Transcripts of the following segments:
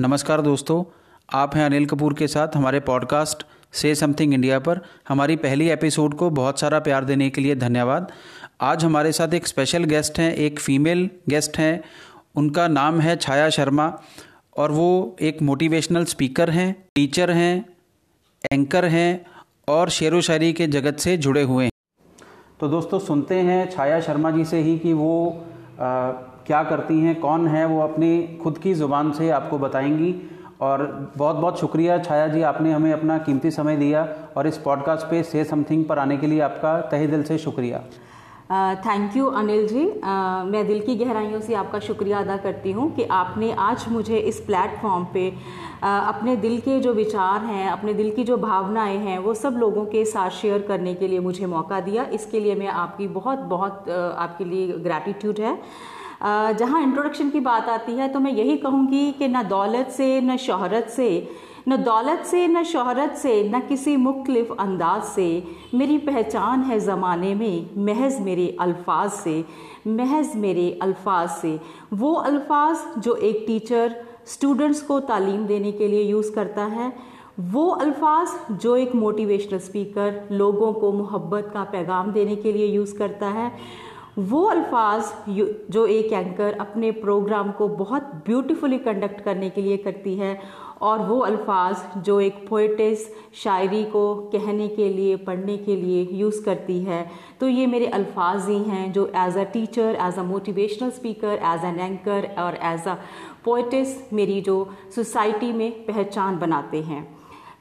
नमस्कार दोस्तों आप हैं अनिल कपूर के साथ हमारे पॉडकास्ट से समथिंग इंडिया पर। हमारी पहली एपिसोड को बहुत सारा प्यार देने के लिए धन्यवाद। आज हमारे साथ एक स्पेशल गेस्ट हैं एक फीमेल गेस्ट हैं। उनका नाम है छाया शर्मा और वो एक मोटिवेशनल स्पीकर हैं टीचर हैं एंकर हैं और शेर व शायरी के जगत से जुड़े हुए हैं। तो दोस्तों सुनते हैं छाया शर्मा जी से ही कि वो आ, क्या करती हैं कौन है वो अपनी खुद की ज़ुबान से आपको बताएँगी। और बहुत बहुत शुक्रिया छाया जी आपने हमें अपना कीमती समय दिया और इस पॉडकास्ट पे से समथिंग पर आने के लिए आपका तहे दिल से शुक्रिया। Thank you Anil ji. uh, मैं दिल की गहराइयों से आपका शुक्रिया अदा करती हूँ कि आपने आज मुझे इस प्लेटफॉर्म पे uh, अपने दिल के जो विचार हैं अपने दिल की जो भावनाएँ हैं वो सब लोगों के साथ शेयर करने के लिए मुझे मौका दिया। इसके लिए मैं आपकी बहुत बहुत uh, आपके लिए ग्रैटिट्यूड है। जहाँ इंट्रोडक्शन की बात आती है तो मैं यही कहूँगी कि न दौलत से, न शहरत से, न दौलत से, न शहरत से, न किसी मुख्तलिफ़ अंदाज से, मेरी पहचान है ज़माने में, महज मेरे अल्फाज से, महज मेरे अल्फाज से। वो अल्फाज जो एक टीचर स्टूडेंट्स को तालीम देने के लिए यूज़ करता है, वो अल्फाज जो एक मोटिवेशनल स्पीकर लोगों को मोहब्बत का पैगाम देने के लिए यूज़ करता है वो अल्फाज जो एक एंकर अपने प्रोग्राम को बहुत ब्यूटीफुली कंडक्ट करने के लिए करती है, और वो अल्फाज जो एक पोइटिस शायरी को कहने के लिए, पढ़ने के लिए यूज़ करती है। तो ये मेरे अल्फाज ही हैं जो as a teacher as a motivational speaker as an anchor और एज अ पोइटिस मेरी जो सोसाइटी में पहचान बनाते हैं।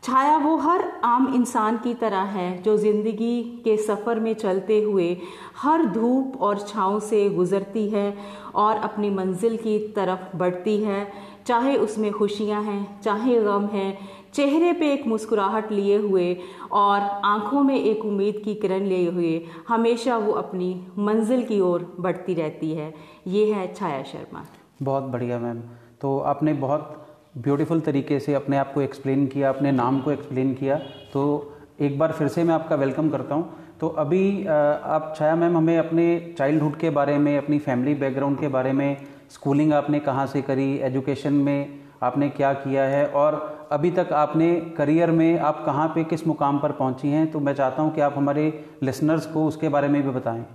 छाया वो हर आम इंसान की तरह है, जो ज़िंदगी के सफ़र में चलते हुए हर धूप और छाँव से गुज़रती है और अपनी मंजिल की तरफ़ बढ़ती है। चाहे उसमें खुशियाँ हैं, चाहे गम हैं, चेहरे पे एक मुस्कुराहट लिए हुए और आँखों में एक उम्मीद की किरण लिए हुए, हमेशा वो अपनी मंजिल की ओर बढ़ती रहती है। ये है छाया शर्मा। बहुत बढ़िया मैम। तो आपने बहुत ब्यूटीफुल तरीके से अपने आप को एक्सप्लेन किया, अपने नाम को एक्सप्लेन किया तो एक बार फिर से मैं आपका वेलकम करता हूँ। तो अभी आप छाया मैम, हमें अपने चाइल्डहुड के बारे में, अपनी फैमिली बैकग्राउंड के बारे में स्कूलिंग आपने कहाँ से करी एजुकेशन में आपने क्या किया है, और अभी तक आपने करियर में आप कहाँ पे किस मुकाम पर पहुँची हैं तो मैं चाहता हूँ कि आप हमारे लिसनर्स को उसके बारे में भी बताएँ।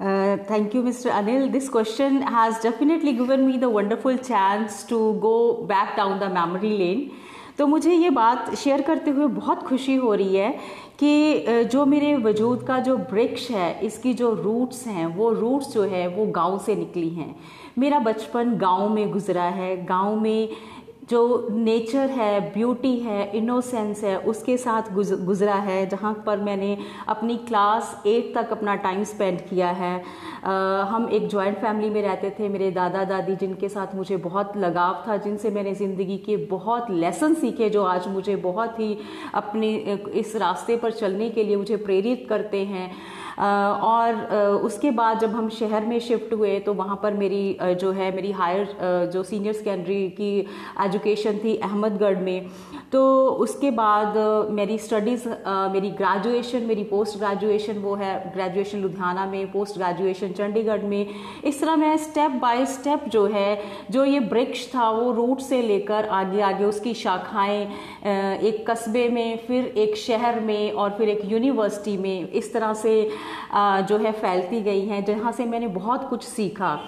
Uh, thank you, Mr. Anil. This question has definitely given me the wonderful chance to go back down the memory lane. तो मुझे ये बात शेयर करते हुए बहुत खुशी हो रही है कि जो मेरे वजूद का जो वृक्ष है इसकी जो रूट्स हैं वो रूट्स जो है वो गाँव से निकली हैं मेरा बचपन गाँव में गुजरा है गाँव में जो नेचर है ब्यूटी है इनोसेंस है उसके साथ गुजरा है जहाँ पर मैंने अपनी क्लास एट तक अपना टाइम स्पेंड किया है। आ, हम एक जॉइंट फैमिली में रहते थे मेरे दादा दादी जिनके साथ मुझे बहुत लगाव था जिनसे मैंने ज़िंदगी के बहुत लेसन सीखे जो आज मुझे बहुत ही अपने इस रास्ते पर चलने के लिए मुझे प्रेरित करते हैं। और उसके बाद जब हम शहर में शिफ्ट हुए तो वहाँ पर मेरी जो है, मेरी हायर जो सीनियर सेकेंडरी की एजुकेशन थी अहमदगढ़ में। तो उसके बाद मेरी स्टडीज़ मेरी ग्रेजुएशन मेरी पोस्ट ग्रेजुएशन वो है ग्रेजुएशन लुधियाना में पोस्ट ग्रेजुएशन चंडीगढ़ में। इस तरह मैं स्टेप बाय स्टेप जो है, जो ये वृक्ष था, वो रूट से लेकर आगे आगे उसकी शाखाएँ एक कस्बे में, फिर एक शहर में, और फिर एक यूनिवर्सिटी में, इस तरह से जो है फैलती गई हैं, जहाँ से मैंने बहुत कुछ सीखा।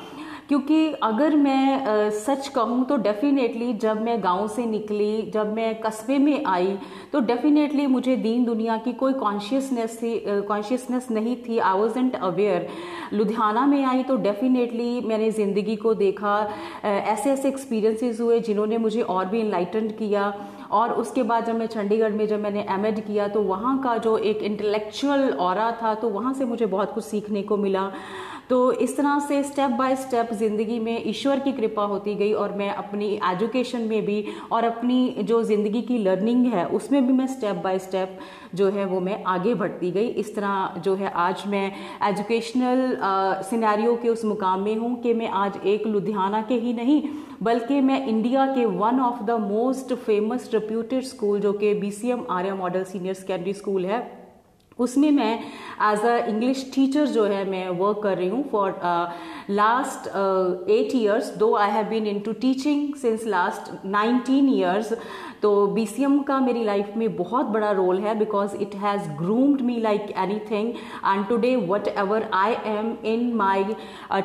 क्योंकि अगर मैं सच कहूँ तो डेफिनेटली जब मैं गाँव से निकली, जब मैं कस्बे में आई तो डेफिनेटली मुझे दीन दुनिया की कोई कॉन्शियसनेस थी कॉन्शियसनेस नहीं थी। I was and aware Ludhiana में आई तो डेफिनेटली मैंने ज़िंदगी को देखा। ऐसे ऐसे एक्सपीरियंसेस हुए जिन्होंने मुझे और भी इनलाइटन किया। और उसके बाद जब मैं चंडीगढ़ में जब मैंने एम किया तो वहाँ का जो एक इंटेलेक्चुअल और था तो वहाँ से मुझे बहुत कुछ सीखने को मिला। तो इस तरह से स्टेप बाय स्टेप ज़िंदगी में ईश्वर की कृपा होती गई और मैं अपनी एजुकेशन में भी और अपनी जो ज़िंदगी की लर्निंग है, उसमें भी मैं स्टेप बाय स्टेप जो है वो मैं आगे बढ़ती गई। इस तरह जो है आज मैं एजुकेशनल सिनेरियो के उस मुकाम में हूँ कि मैं आज एक लुधियाना के ही नहीं, बल्कि मैं इंडिया के one of the most famous reputed school जो कि B C M Arya model senior secondary school है उसमें मैं एज अ इंग्लिश टीचर जो है मैं वर्क कर रही हूँ for last eight years though I have been in to teaching since last nineteen years तो BCM का मेरी लाइफ में बहुत बड़ा रोल है because it has groomed me like any thing and today whatever I am in my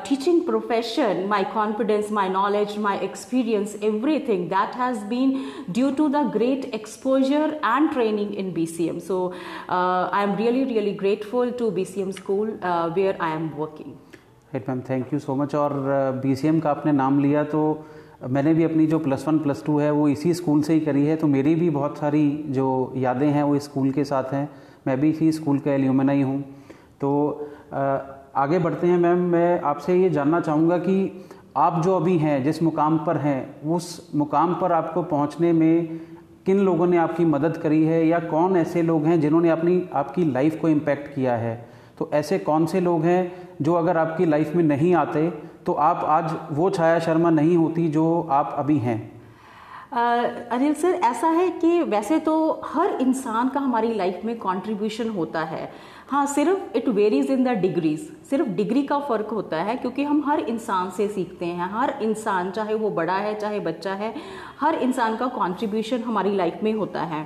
teaching profession my confidence my knowledge my experience every thing that has been due to the great exposure and training in B C M so I am really really grateful to B C M school where I am working right ma'am thank you so much और B C M का आपने नाम लिया तो मैंने भी अपनी जो प्लस वन प्लस टू है, वो इसी स्कूल से ही करी है तो मेरी भी बहुत सारी जो यादें हैं, वो इस स्कूल के साथ हैं। मैं भी इसी स्कूल का एल्यूमिना ही। हूँ तो आगे बढ़ते हैं मैम। मैं आपसे ये जानना चाहूँगा कि आप जो अभी हैं, जिस मुकाम पर हैं, उस मुकाम पर आपको पहुँचने में किन लोगों ने आपकी मदद करी है, या कौन ऐसे लोग हैं जिन्होंने अपनी, आपकी लाइफ को इम्पेक्ट किया है? तो ऐसे कौन से लोग हैं जो अगर आपकी लाइफ में नहीं आते तो आप आज वो छाया शर्मा नहीं होती जो आप अभी हैं। अनिल सर, ऐसा है कि वैसे तो हर इंसान का हमारी लाइफ में कंट्रीब्यूशन होता है। हाँ सिर्फ़ it varies in the degrees सिर्फ़ डिग्री का फ़र्क होता है, क्योंकि हम हर इंसान से सीखते हैं। हर इंसान, चाहे वो बड़ा है, चाहे बच्चा है, हर इंसान का कंट्रीब्यूशन हमारी लाइफ में होता है।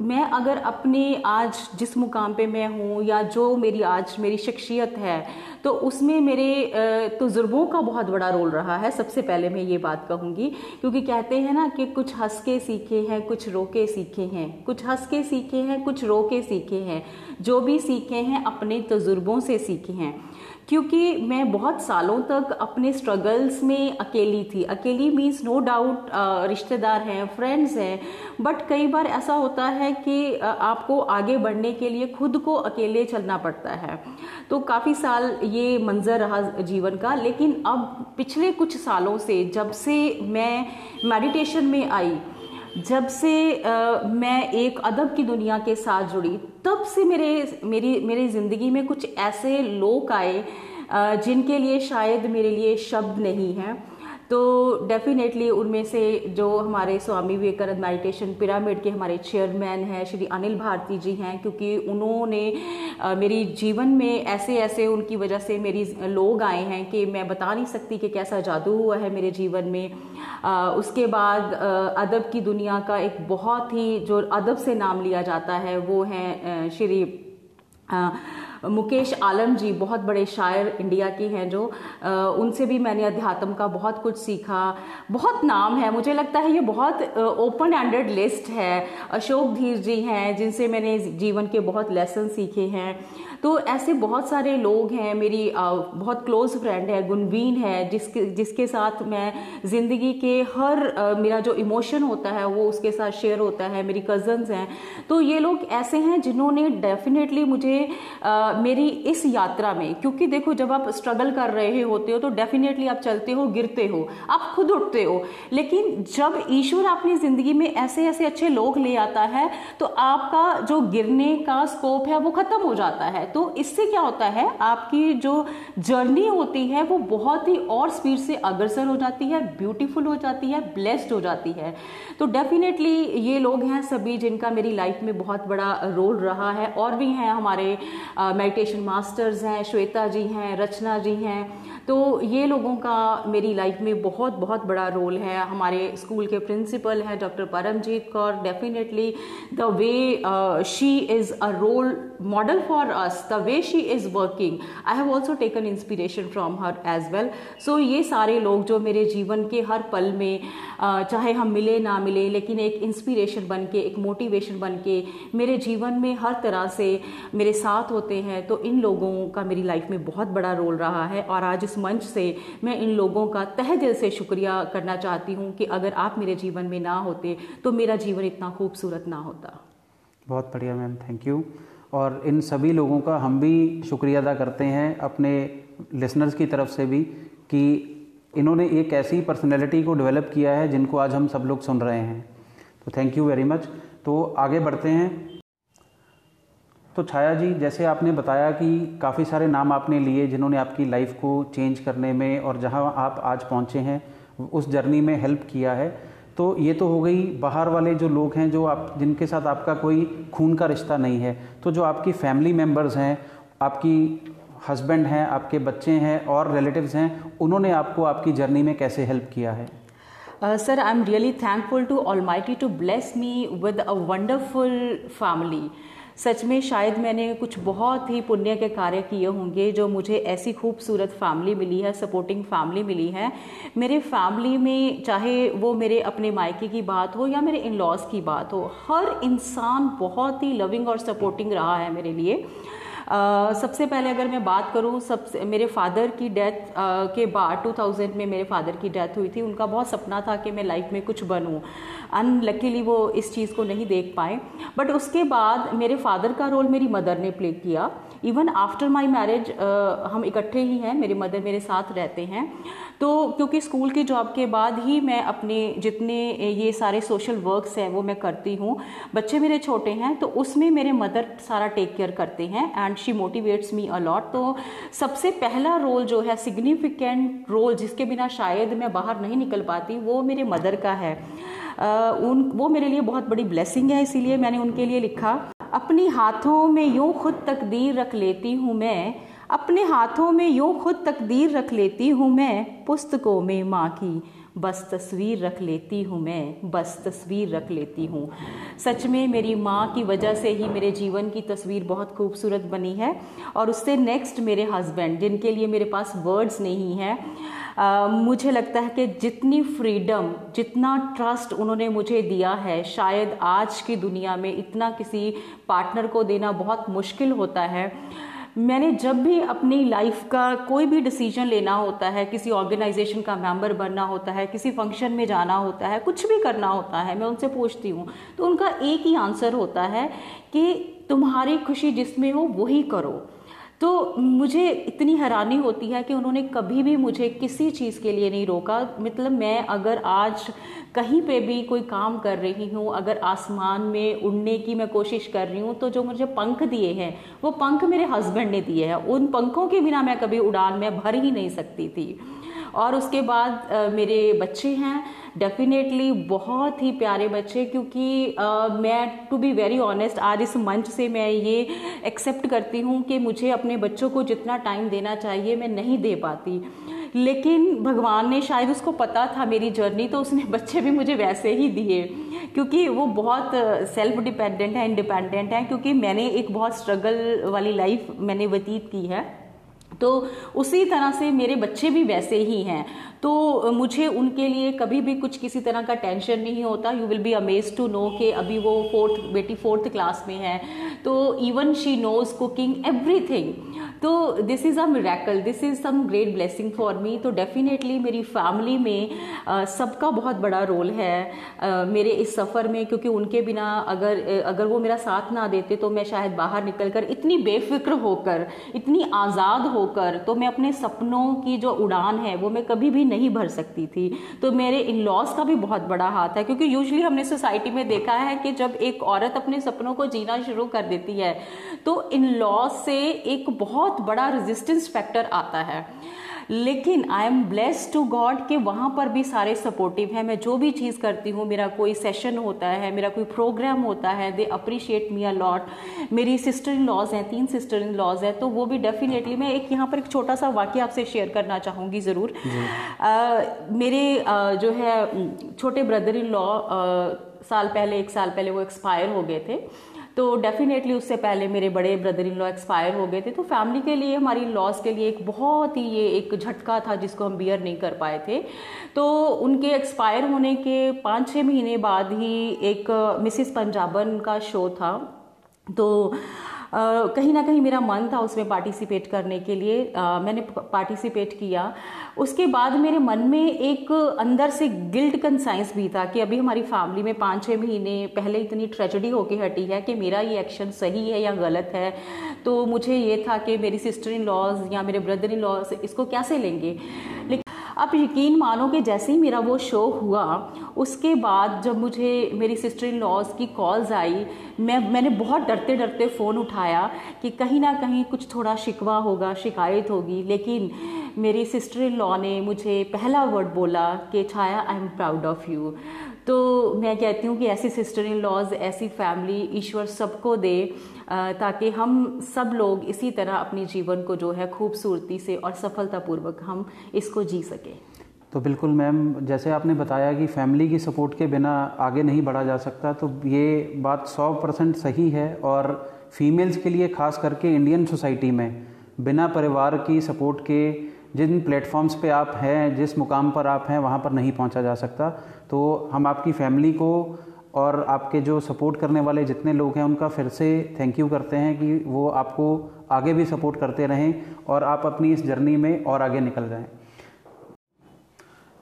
मैं अगर अपने आज जिस मुकाम पे मैं हूँ या जो मेरी आज मेरी शख्सियत है तो उसमें मेरे तजुर्बों का बहुत बड़ा रोल रहा है। सबसे पहले मैं ये बात कहूँगी, क्योंकि कहते हैं ना कि कुछ हंस के सीखे हैं, कुछ रो के सीखे हैं। कुछ हंस के सीखे हैं, कुछ रो के सीखे हैं। जो भी सीखे हैं, अपने तजुर्बों से सीखे हैं। क्योंकि मैं बहुत सालों तक अपने स्ट्रगल्स में अकेली थी। अकेली मीन्स नो डाउट रिश्तेदार हैं फ्रेंड्स हैं। बट कई बार ऐसा होता है कि आपको आगे बढ़ने के लिए खुद को अकेले चलना पड़ता है। तो काफ़ी साल ये मंजर रहा जीवन का, लेकिन अब पिछले कुछ सालों से जब से मैं मेडिटेशन में आई जब से आ, मैं एक अदब की दुनिया के साथ जुड़ी तब से मेरे मेरी मेरी ज़िंदगी में कुछ ऐसे लोग आए जिनके लिए शायद मेरे लिए शब्द नहीं हैं। तो डेफिनेटली उनमें से जो हमारे स्वामी विवेकानंद मेडिटेशन पिरामिड के हमारे चेयरमैन हैं श्री अनिल भारती जी हैं क्योंकि उन्होंने मेरी जीवन में ऐसे ऐसे उनकी वजह से मेरी लोग आए हैं कि मैं बता नहीं सकती कि कैसा जादू हुआ है मेरे जीवन में। आ, उसके बाद अदब की दुनिया का एक बहुत ही जो अदब से नाम लिया जाता है वो है श्री मुकेश आलम जी बहुत बड़े शायर इंडिया के हैं जो उनसे भी मैंने अध्यात्म का बहुत कुछ सीखा। बहुत नाम है, मुझे लगता है ये बहुत ओपन एंडेड लिस्ट है। अशोक धीर जी हैं, जिनसे मैंने जीवन के बहुत लेसन सीखे हैं। तो ऐसे बहुत सारे लोग हैं, मेरी बहुत क्लोज फ्रेंड है, गुनवीन है, जिसके जिसके साथ मैं ज़िंदगी के हर मेरा जो इमोशन होता है, वो उसके साथ शेयर होता है, मेरी कज़न्स हैं। तो ये लोग ऐसे हैं जिन्होंने डेफिनेटली मुझे मेरी इस यात्रा में, क्योंकि देखो जब आप स्ट्रगल कर रहे होते हो तो डेफिनेटली आप चलते हो, गिरते हो, आप खुद उठते हो। लेकिन जब ईश्वर अपनी ज़िंदगी में ऐसे ऐसे अच्छे लोग ले आता है तो आपका जो गिरने का स्कोप है, वो ख़त्म हो जाता है। तो इससे क्या होता है, आपकी जो जर्नी होती है, वो बहुत ही और स्पीड से अग्रसर हो जाती है ब्यूटीफुल हो जाती है ब्लेस्ड हो जाती है। तो डेफिनेटली ये लोग हैं सभी जिनका मेरी लाइफ में बहुत बड़ा रोल रहा है और भी हैं हमारे मेडिटेशन मास्टर्स हैं, श्वेता जी हैं, रचना जी हैं तो ये लोगों का मेरी लाइफ में बहुत बहुत बड़ा रोल है। हमारे स्कूल के प्रिंसिपल हैं doctor Paramjit Kaur. Definitely the way she is a role model for us the way she is working I have also taken inspiration from her as well so ये सारे लोग जो मेरे जीवन के हर पल में uh, चाहे हम मिले ना मिले लेकिन एक इंस्पिरेशन बन के एक मोटिवेशन बन के मेरे जीवन में हर तरह से मेरे साथ होते हैं तो इन लोगों का मेरी लाइफ में बहुत बड़ा रोल रहा है। और आज इस मंच से मैं इन लोगों का तह दिल से शुक्रिया करना चाहती हूँ कि अगर आप मेरे जीवन में ना होते तो मेरा जीवन इतना खूबसूरत ना होता। बहुत बढ़िया मैम थैंक यू और इन सभी लोगों का हम भी शुक्रिया अदा करते हैं अपने लिसनर्स की तरफ़ से भी कि इन्होंने एक ऐसी पर्सनैलिटी को डेवलप किया है जिनको आज हम सब लोग सुन रहे हैं। तो थैंक यू वेरी मच तो आगे बढ़ते हैं। तो छाया जी, जैसे आपने बताया कि काफ़ी सारे नाम आपने लिए जिन्होंने आपकी लाइफ को चेंज करने में और जहाँ आप आज पहुँचे हैं, उस जर्नी में हेल्प किया है। तो ये तो हो गई, बाहर वाले जो लोग हैं, जो आप, जिनके साथ आपका कोई खून का रिश्ता नहीं है तो जो आपकी फैमिली मेंबर्स हैं, आपकी हस्बैंड हैं, आपके बच्चे हैं और रिलेटिव्स हैं, उन्होंने आपको आपकी जर्नी में कैसे हेल्प किया है? Sir I am really thankful to almighty to bless me with a wonderful family सच में शायद मैंने कुछ बहुत ही पुण्य के कार्य किए होंगे जो मुझे ऐसी खूबसूरत फैमिली मिली है सपोर्टिंग फैमिली मिली है। मेरे फैमिली में चाहे वो मेरे अपने मायके की बात हो या मेरे इन लॉज की बात हो, हर इंसान बहुत ही लविंग और सपोर्टिंग रहा है मेरे लिए। सबसे पहले अगर मैं बात करूँ, सबसे, मेरे फादर की डेथ के बाद 2000 में मेरे फादर की डेथ हुई थी, उनका बहुत सपना था कि मैं लाइफ में कुछ बनूँ। अनलकीली वो इस चीज़ को नहीं देख पाए। बट उसके बाद मेरे फादर का रोल मेरी मदर ने प्ले किया। इवन आफ्टर माई मैरिज हम इकट्ठे ही हैं, मेरी मदर मेरे साथ रहते हैं। तो क्योंकि स्कूल की जॉब के बाद ही मैं अपने जितने ये सारे सोशल वर्क्स हैं, वो मैं करती हूँ। बच्चे मेरे छोटे हैं तो उसमें मेरे मदर सारा टेक केयर करते हैं and she motivates me a lot तो सबसे पहला रोल जो है सिग्निफिकेंट रोल जिसके बिना शायद मैं बाहर नहीं निकल पाती, वो मेरे मदर का है। उन, वो मेरे लिए बहुत बड़ी ब्लेसिंग है, इसीलिए मैंने उनके लिए लिखा। अपनी हाथों में यूँ खुद तकदीर रख लेती हूँ मैं अपने हाथों में यूँ खुद तकदीर रख लेती हूँ मैं, पुस्तकों में माँ की बस तस्वीर रख लेती हूँ मैं, बस तस्वीर रख लेती हूँ। सच में मेरी माँ की वजह से ही मेरे जीवन की तस्वीर बहुत खूबसूरत बनी है और उससे नेक्स्ट मेरे हस्बैंड जिनके लिए मेरे पास वर्ड्स नहीं हैं मुझे लगता है कि जितनी फ्रीडम जितना ट्रस्ट उन्होंने मुझे दिया है, शायद आज की दुनिया में इतना किसी पार्टनर को देना बहुत मुश्किल होता है। मैंने जब भी अपनी लाइफ का कोई भी डिसीज़न लेना होता है, किसी ऑर्गेनाइजेशन का मेंबर बनना होता है, किसी फ़ंक्शन में जाना होता है, कुछ भी करना होता है, मैं उनसे पूछती हूँ तो उनका एक ही आंसर होता है कि तुम्हारी खुशी जिसमें हो, वही करो। तो मुझे इतनी हैरानी होती है कि उन्होंने कभी भी मुझे किसी चीज़ के लिए नहीं रोका। मतलब मैं अगर आज कहीं पे भी कोई काम कर रही हूँ, अगर आसमान में उड़ने की मैं कोशिश कर रही हूँ तो जो मुझे पंख दिए हैं, वो पंख मेरे हस्बैंड ने दिए हैं। उन पंखों के बिना मैं कभी उड़ान में भर ही नहीं सकती थी। और उसके बाद मेरे बच्चे हैं। डेफिनेटली बहुत ही प्यारे बच्चे क्योंकि आ, मैं टू बी वेरी ऑनेस्ट आज इस मंच से मैं ये एक्सेप्ट करती हूँ कि मुझे अपने बच्चों को जितना टाइम देना चाहिए मैं नहीं दे पाती। लेकिन भगवान ने शायद उसको पता था मेरी जर्नी तो उसने बच्चे भी मुझे वैसे ही दिए। क्योंकि वो बहुत सेल्फ डिपेंडेंट है इंडिपेंडेंट है क्योंकि मैंने एक बहुत स्ट्रगल वाली लाइफ मैंने व्यतीत की है। तो उसी तरह से मेरे बच्चे भी वैसे ही हैं। तो मुझे उनके लिए कभी भी कुछ किसी तरह का टेंशन नहीं होता। You will be amaze to know कि अभी वो फोर्थ बेटी फोर्थ क्लास में है। तो even she knows cooking everything तो this is a miracle this is some great blessing for me तो डेफिनेटली मेरी फैमिली में सबका बहुत बड़ा रोल है uh, मेरे इस सफ़र में। क्योंकि उनके बिना अगर अगर वो मेरा साथ ना देते तो मैं शायद बाहर निकल कर इतनी बेफिक्र होकर इतनी आज़ाद होकर तो मैं अपने सपनों की जो उड़ान है वो मैं कभी भी नहीं भर सकती थी। तो मेरे इन लॉस का भी बहुत बड़ा हाथ है, क्योंकि यूजली हमने सोसाइटी में देखा है कि जब एक औरत अपने सपनों को जीना शुरू कर देती है तो इन लॉस से एक बहुत बड़ा रेजिस्टेंस फैक्टर आता है। लेकिन I am bless to God कि वहाँ पर भी सारे सपोर्टिव हैं। मैं जो भी चीज़ करती हूँ मेरा कोई सेशन होता है मेरा कोई प्रोग्राम होता है they appreciate me a lot मेरी सिस्टर इन लॉज हैं तीन सिस्टर इन लॉज हैं तो वो भी डेफिनेटली मैं एक यहाँ पर एक छोटा सा वाक्य आपसे शेयर करना चाहूँगी ज़रूर। मेरे आ, जो है छोटे ब्रदर इन लॉ साल पहले एक साल पहले वो एक्सपायर हो गए थे। तो डेफिनेटली उससे पहले मेरे बड़े ब्रदर इन लॉ एक्सपायर हो गए थे तो फैमिली के लिए हमारी लॉस के लिए एक बहुत ही ये एक झटका था जिसको हम बियर नहीं कर पाए थे। तो उनके एक्सपायर होने के पाँच छः महीने बाद ही एक मिसिस पंजाबन का शो था। तो Uh, कहीं ना कहीं मेरा मन था उसमें पार्टिसिपेट करने के लिए। आ, मैंने पार्टिसिपेट किया। उसके बाद मेरे मन में एक अंदर से गिल्ट कंसाइंस भी था कि अभी हमारी फैमिली में पाँच छः महीने पहले इतनी ट्रेजडी होके हटी है कि मेरा ये एक्शन सही है या गलत है। तो मुझे ये था कि मेरी सिस्टर इन लॉज या मेरे ब्रदर इन लॉज इसको कैसे लेंगे? लेकिन आप यकीन मानो कि जैसे ही मेरा वो शो हुआ, उसके बाद जब मुझे मेरी सिस्टर इन लॉज की कॉल्स आई, मैं, मैंने बहुत डरते डरते फ़ोन उठाया कि कहीं ना कहीं कुछ थोड़ा शिकवा होगा, शिकायत होगी, लेकिन मेरी सिस्टर इन लॉ ने मुझे पहला वर्ड बोला कि, Chhaya I am proud of you तो मैं कहती हूँ कि ऐसी सिस्टर इन लॉज ऐसी फैमिली ईश्वर सबको दे ताकि हम सब लोग इसी तरह अपने जीवन को जो है खूबसूरती से और सफलतापूर्वक हम इसको जी सकें। तो बिल्कुल मैम, जैसे आपने बताया कि फैमिली की सपोर्ट के बिना आगे नहीं बढ़ा जा सकता तो ये बात सौ परसेंट सही है और फीमेल्स के लिए खास करके इंडियन सोसाइटी में, बिना परिवार की सपोर्ट के जिन प्लेटफॉर्म्स पे आप हैं, जिस मुकाम पर आप हैं, वहाँ पर नहीं पहुँचा जा सकता। तो हम आपकी फैमिली को और आपके जो सपोर्ट करने वाले जितने लोग हैं उनका फिर से थैंक यू करते हैं कि वो आपको आगे भी सपोर्ट करते रहें और आप अपनी इस जर्नी में और आगे निकल जाएँ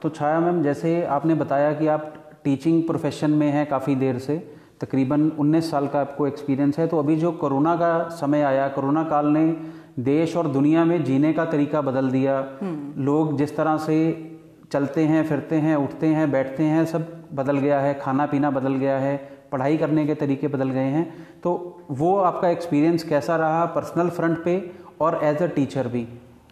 तो छाया मैम जैसे आपने बताया कि आप टीचिंग प्रोफेशन में हैं काफ़ी देर से तकरीबन 19 साल का आपको एक्सपीरियंस है तो अभी जो कोरोना का समय आया कोरोना काल ने देश और दुनिया में जीने का तरीका बदल दिया हम्म। लोग जिस तरह से चलते हैं, फिरते हैं, उठते हैं, बैठते हैं, सब बदल गया है, खाना पीना बदल गया है, पढ़ाई करने के तरीके बदल गए हैं। तो वो आपका एक्सपीरियंस कैसा रहा पर्सनल फ्रंट पे और एज अ टीचर भी?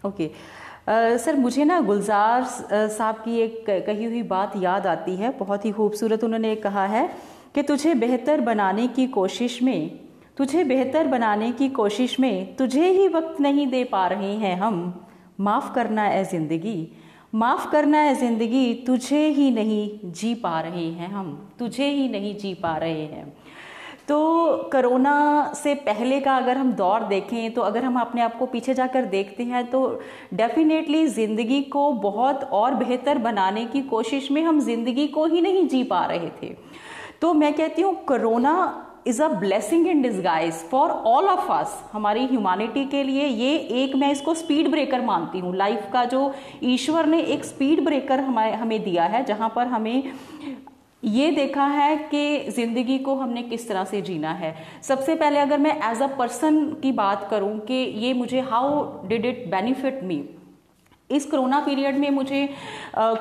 Okay okay. सर, मुझे ना गुलजार साहब की एक कही हुई बात याद आती है, बहुत ही खूबसूरत उन्होंने कहा है कि तुझे बेहतर बनाने की कोशिश में, तुझे बेहतर बनाने की कोशिश में तुझे ही वक्त नहीं दे पा रहे हैं हम, माफ़ करना है ज़िंदगी। माफ़ करना है ज़िंदगी, तुझे ही नहीं जी पा रहे हैं हम, तुझे ही नहीं जी पा रहे हैं। तो कोरोना से पहले का अगर हम दौर देखें तो अगर हम अपने आप को पीछे जाकर देखते हैं तो डेफिनेटली ज़िंदगी को बहुत और बेहतर बनाने की कोशिश में हम ज़िंदगी को ही नहीं जी पा रहे थे। तो मैं कहती हूँ, corona is a blessing in disguise for all of us हमारी ह्यूमैनिटी के लिए ये एक मैं इसको स्पीड ब्रेकर मानती हूँ। लाइफ का जो ईश्वर ने एक स्पीड ब्रेकर हमें हमें दिया है, जहाँ पर हमें ये देखा है कि ज़िंदगी को हमने किस तरह से जीना है। सबसे पहले अगर मैं एज अ पर्सन की बात करूँ कि ये मुझे how did it benefit me इस कोरोना पीरियड में मुझे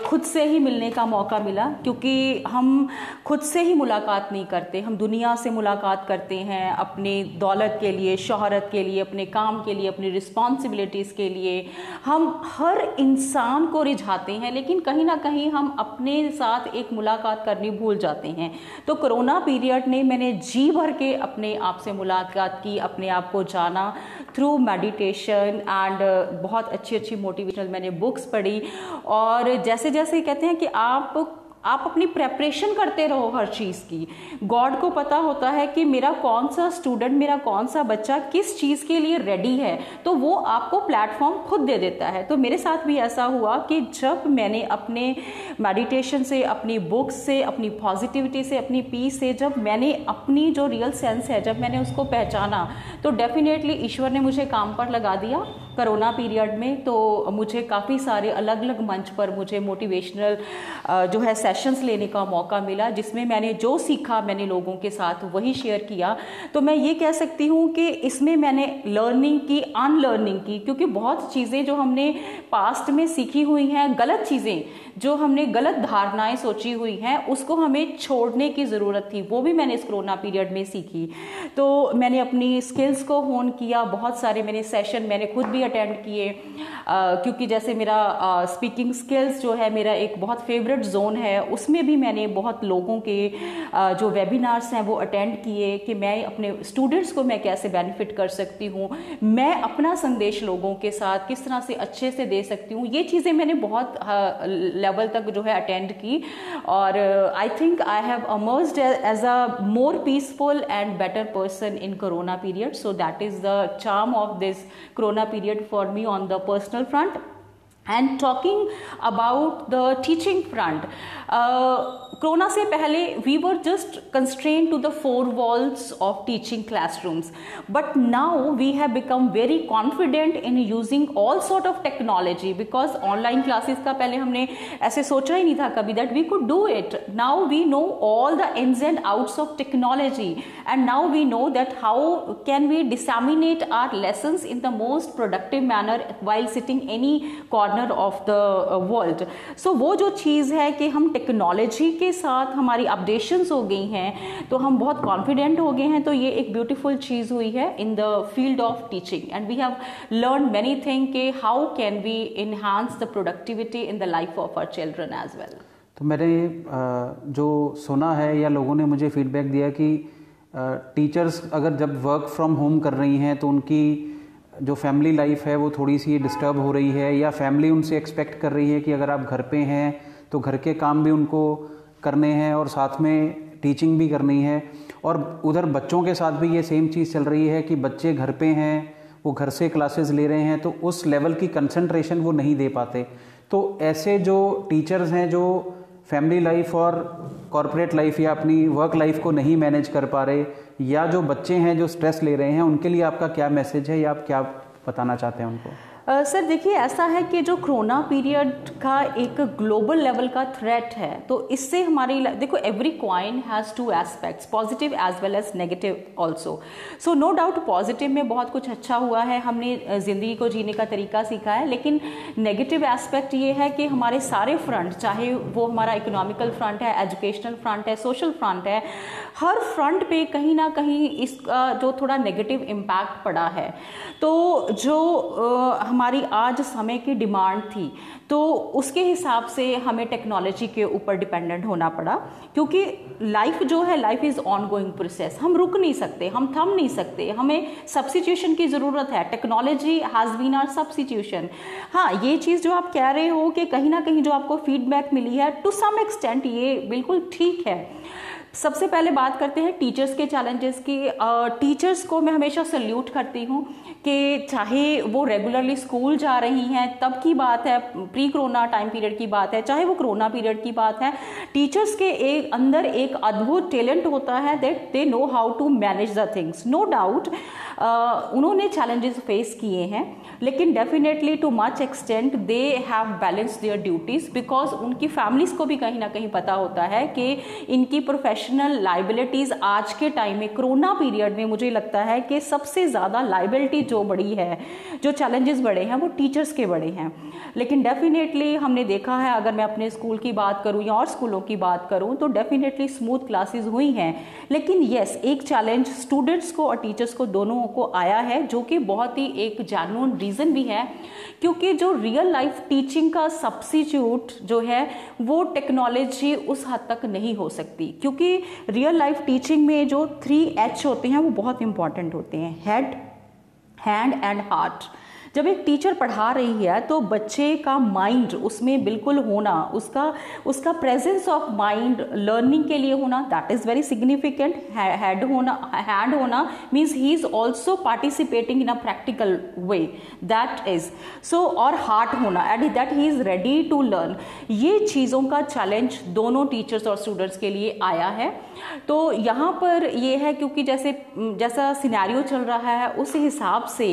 खुद से ही मिलने का मौका मिला, क्योंकि हम खुद से ही मुलाकात नहीं करते। हम दुनिया से मुलाकात करते हैं अपनी दौलत के लिए, शहरत के लिए, अपने काम के लिए, अपनी रिस्पॉन्सिबिलिटीज़ के लिए। हम हर इंसान को रिझाते हैं, लेकिन कहीं ना कहीं हम अपने साथ एक मुलाकात करनी भूल जाते हैं। तो कोरोना पीरियड ने मैंने जी भर के अपने आप से मुलाकात की, अपने आप को जाना। थ्रू मेडिटेशन एंड बहुत अच्छी अच्छी मोटिवेशनल मैंने बुक्स पढ़ी। और जैसे जैसे कहते हैं कि आप आप अपनी प्रेपरेशन करते रहो हर चीज़ की। गॉड को पता होता है कि मेरा कौन सा स्टूडेंट मेरा कौन सा बच्चा किस चीज़ के लिए रेडी है तो वो आपको प्लेटफॉर्म खुद दे देता है। तो मेरे साथ भी ऐसा हुआ कि जब मैंने अपने मेडिटेशन से, अपनी बुक्स से, अपनी पॉजिटिविटी से, अपनी पीस से, जब मैंने अपनी जो रियल सेंस है, जब मैंने उसको पहचाना तो डेफिनेटली ईश्वर ने मुझे काम पर लगा दिया। करोना पीरियड में तो मुझे काफ़ी सारे अलग अलग मंच पर मुझे मोटिवेशनल जो है सेशंस लेने का मौका मिला, जिसमें मैंने जो सीखा मैंने लोगों के साथ वही शेयर किया। तो मैं ये कह सकती हूँ कि इसमें मैंने लर्निंग की अनलर्निंग की, क्योंकि बहुत चीज़ें जो हमने पास्ट में सीखी हुई हैं, गलत चीज़ें जो हमने गलत धारणाएँ सोची हुई हैं उसको हमें छोड़ने की ज़रूरत थी। वो भी मैंने इस कोरोना पीरियड में सीखी। तो मैंने अपनी स्किल्स को होन किया बहुत सारे मैंने सेशन मैंने खुद भी अटेंड किए क्योंकि जैसे मेरा स्पीकिंग स्किल्स जो है मेरा एक बहुत फेवरेट जोन है उसमें भी मैंने बहुत लोगों के आ, जो वेबिनार्स हैं वो अटेंड किए कि मैं अपने स्टूडेंट्स को मैं कैसे बेनिफिट कर सकती हूँ। मैं अपना संदेश लोगों के साथ किस तरह से अच्छे से दे सकती हूँ ये चीज़ें मैंने बहुत लेवल तक जो है अटेंड की। और I think I have emerge as a more peaceful and better person in corona period so that is the charm of this corona period for me on the personal front and talking about the teaching front uh, corona से पहले we were just constrain to the four walls of teaching classrooms but now we have become very confident in using all sort of technology because online classes का पहले हमने ऐसे सोचा ही नहीं था कभी that we could do it now we know all the ins and outs of technology and now we know that how can we disseminate our lesson in the most productive manner while sitting any corner corner of the world so वो जो चीज़ है कि हम technology के साथ हमारी updations हो गई हैं तो हम बहुत कॉन्फिडेंट हो गए हैं तो ये एक ब्यूटीफुल चीज़ हुई है in the field of teaching and we have learn many thing के how can we enhance the productivity in the life of our children as well तो मैंने जो सुना है या लोगों ने मुझे फीडबैक दिया कि टीचर्स अगर जब वर्क फ्रॉम होम कर रही हैं तो उनकी जो फैमिली लाइफ है, वो थोड़ी सी डिस्टर्ब हो रही है या फैमिली उनसे एक्सपेक्ट कर रही है कि अगर आप घर पे हैं तो घर के काम भी उनको करने हैं और साथ में टीचिंग भी करनी है। और उधर बच्चों के साथ भी ये सेम चीज़ चल रही है कि बच्चे घर पे हैं, वो घर से क्लासेस ले रहे हैं तो उस लेवल की कंसंट्रेशन वो नहीं दे पाते। तो ऐसे जो टीचर्स हैं, जो फैमिली लाइफ और कॉरपोरेट लाइफ या अपनी वर्क लाइफ को नहीं मैनेज कर पा रहे, या जो बच्चे हैं जो स्ट्रेस ले रहे हैं, उनके लिए आपका क्या मैसेज है या आप क्या बताना चाहते हैं उनको? सर देखिए ऐसा है कि जो कोरोना पीरियड का एक ग्लोबल लेवल का थ्रेट है तो इससे हमारी देखो every coin has two aspects positive as well as negative also so no doubt positive में बहुत कुछ अच्छा हुआ है हमने ज़िंदगी को जीने का तरीका सीखा है लेकिन नेगेटिव एस्पेक्ट ये है कि हमारे सारे फ्रंट चाहे वो हमारा इकोनॉमिकल फ्रंट है एजुकेशनल फ्रंट है सोशल फ्रंट है हर फ्रंट पे कहीं ना कहीं इसका जो थोड़ा नेगेटिव इम्पैक्ट पड़ा है. तो जो uh, हमारी आज समय की डिमांड थी तो उसके हिसाब से हमें टेक्नोलॉजी के ऊपर डिपेंडेंट होना पड़ा, क्योंकि लाइफ जो है, life is on going process हम रुक नहीं सकते, हम थम नहीं सकते, हमें सब्सिट्यूशन की ज़रूरत है। Technology has been our substitution हाँ ये चीज़ जो आप कह रहे हो कि कहीं ना कहीं जो आपको फीडबैक मिली है टू सम एक्सटेंट ये बिल्कुल ठीक है। सबसे पहले बात करते हैं टीचर्स के चैलेंजेस की। टीचर्स को मैं हमेशा सल्यूट करती हूँ कि चाहे वो रेगुलरली स्कूल जा रही हैं, तब की बात है प्री कोरोना टाइम पीरियड की बात है, चाहे वो कोरोना पीरियड की बात है टीचर्स के एक अंदर एक अद्भुत टैलेंट होता है that they know how to manage the things no doubt उन्होंने चैलेंजेस फेस किए हैं। लेकिन definitely to much extent they have balance their duties because उनकी फैमिलीज़ को भी कहीं ना कहीं पता होता है कि इनकी प्रोफेशनल लाइबिलिटीज आज के टाइम में, कोरोना पीरियड में मुझे लगता है कि सबसे ज़्यादा लाइबिलिटी जो बड़ी है, जो चैलेंजेस बड़े हैं, वो टीचर्स के बड़े हैं। लेकिन डेफिनेटली हमने देखा है, अगर मैं अपने स्कूल की बात करूँ या और स्कूलों की बात करूँ तो डेफिनेटली स्मूथ क्लासेस हुई हैं। लेकिन येस एक चैलेंज स्टूडेंट्स को और टीचर्स को दोनों को आया है, जो कि बहुत ही एक जानून रीज़न भी है, क्योंकि जो रियल लाइफ टीचिंग का सब्सिट्यूट जो है, वो टेक्नोलॉजी उस हद तक नहीं हो सकती। क्योंकि रियल लाइफ टीचिंग में जो थ्री एच होते हैं, वो बहुत इंपॉर्टेंट होते हैं। हेड हैंड एंड हार्ट जब एक टीचर पढ़ा रही है तो बच्चे का माइंड उसमें बिल्कुल होना, उसका उसका प्रेजेंस ऑफ़ माइंड लर्निंग के लिए होना that is very significant head होना हैंड होना means he is also participating in a practical way that is so और हार्ट होना and that he is ready to learn ये चीज़ों का चैलेंज दोनों टीचर्स और स्टूडेंट्स के लिए आया है। तो यहाँ पर ये है, क्योंकि जैसे, जैसा सिनेरियो चल रहा है, उस हिसाब से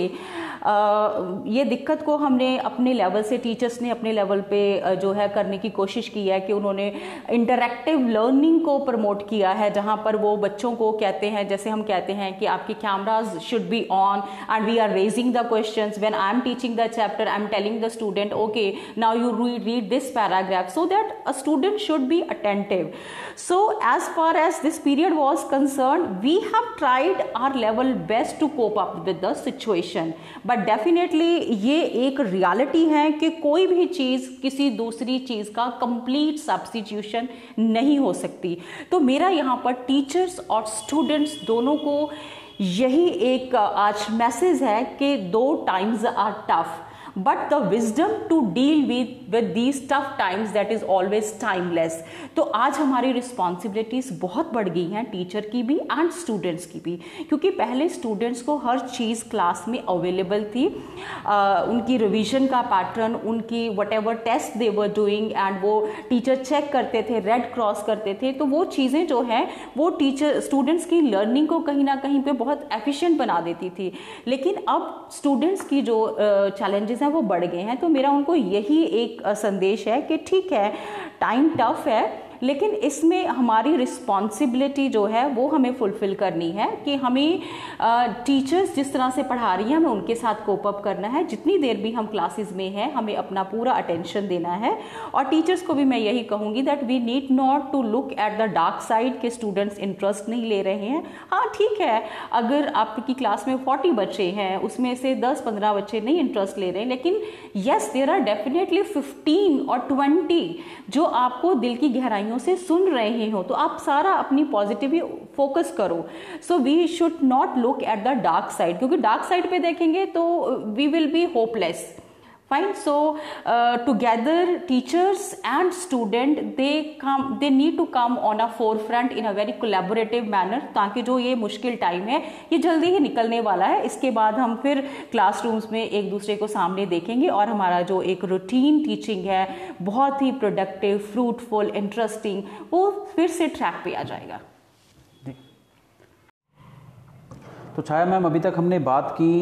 ये दिक्कत को हमने अपने लेवल से टीचर्स ने अपने लेवल पे जो है करने की कोशिश की है कि उन्होंने इंटरेक्टिव लर्निंग को प्रमोट किया है, जहाँ पर वो बच्चों को कहते हैं, जैसे हम कहते हैं कि आपके cameras should be on and we are raising the question when I am teaching the chapter I am telling the student okay now you read this paragraph so that a student should be attentive so as far as this period was concern we have tried our level best to cope up with the situation but definitely ये एक reality है कि कोई भी चीज़ किसी दूसरी चीज़ का कंप्लीट सब्सिट्यूशन नहीं हो सकती। तो मेरा यहाँ पर टीचर्स और स्टूडेंट्स दोनों को यही एक आज मैसेज है कि दो times are tough but the wisdom to deal with with these tough times that is always timeless. तो आज हमारी रिस्पॉन्सिबिलिटीज बहुत बढ़ गई हैं टीचर की भी एंड स्टूडेंट्स की भी। क्योंकि पहले स्टूडेंट्स को हर चीज़ क्लास में अवेलेबल थी। आ, उनकी रिविजन का पैटर्न उनकी whatever test they were doing and वो टीचर चेक करते थे रेड क्रॉस करते थे। तो वो चीज़ें जो हैं वो टीचर स्टूडेंट्स की लर्निंग को कहीं ना कहीं पे बहुत एफिशिएंट बना देती थी। लेकिन अब स्टूडेंट्स की जो चैलेंजेस हैं वो बढ़ गए हैं तो मेरा उनको यही एक संदेश है कि ठीक है टाइम टफ है लेकिन इसमें हमारी रिस्पॉन्सिबिलिटी जो है, वो हमें फुलफिल करनी है कि हमें टीचर्स जिस तरह से पढ़ा रही हैं, हमें उनके साथ कोप अप करना है। जितनी देर भी हम क्लासेस में हैं, हमें अपना पूरा अटेंशन देना है। और टीचर्स को भी मैं यही कहूँगी that we need not to look at the dark side के स्टूडेंट्स इंटरेस्ट नहीं ले रहे हैं। हाँ ठीक है, अगर आपकी क्लास में फोर्टी बच्चे हैं, उसमें से दस पंद्रह बच्चे नहीं इंटरेस्ट ले रहे हैं लेकिन yes there are definitely fifteen और ट्वेंटी जो आपको दिल की गहराइयों से सुन रहे हो तो आप सारा अपनी पॉजिटिव फोकस करो। So we should not look at the dark side क्योंकि डार्क साइड पे देखेंगे तो we will be hopeless fine. So uh, together teachers and student they come they need to come on a forefront in a very collaborative manner ताकि जो ये मुश्किल time है ये जल्दी ही निकलने वाला है। इसके बाद हम फिर क्लासरूम्स में एक दूसरे को सामने देखेंगे और हमारा जो एक रूटीन टीचिंग है बहुत ही प्रोडक्टिव फ्रूटफुल इंटरेस्टिंग वो फिर से ट्रैक पे आ जाएगा। तो छाया मैम अभी तक हमने बात की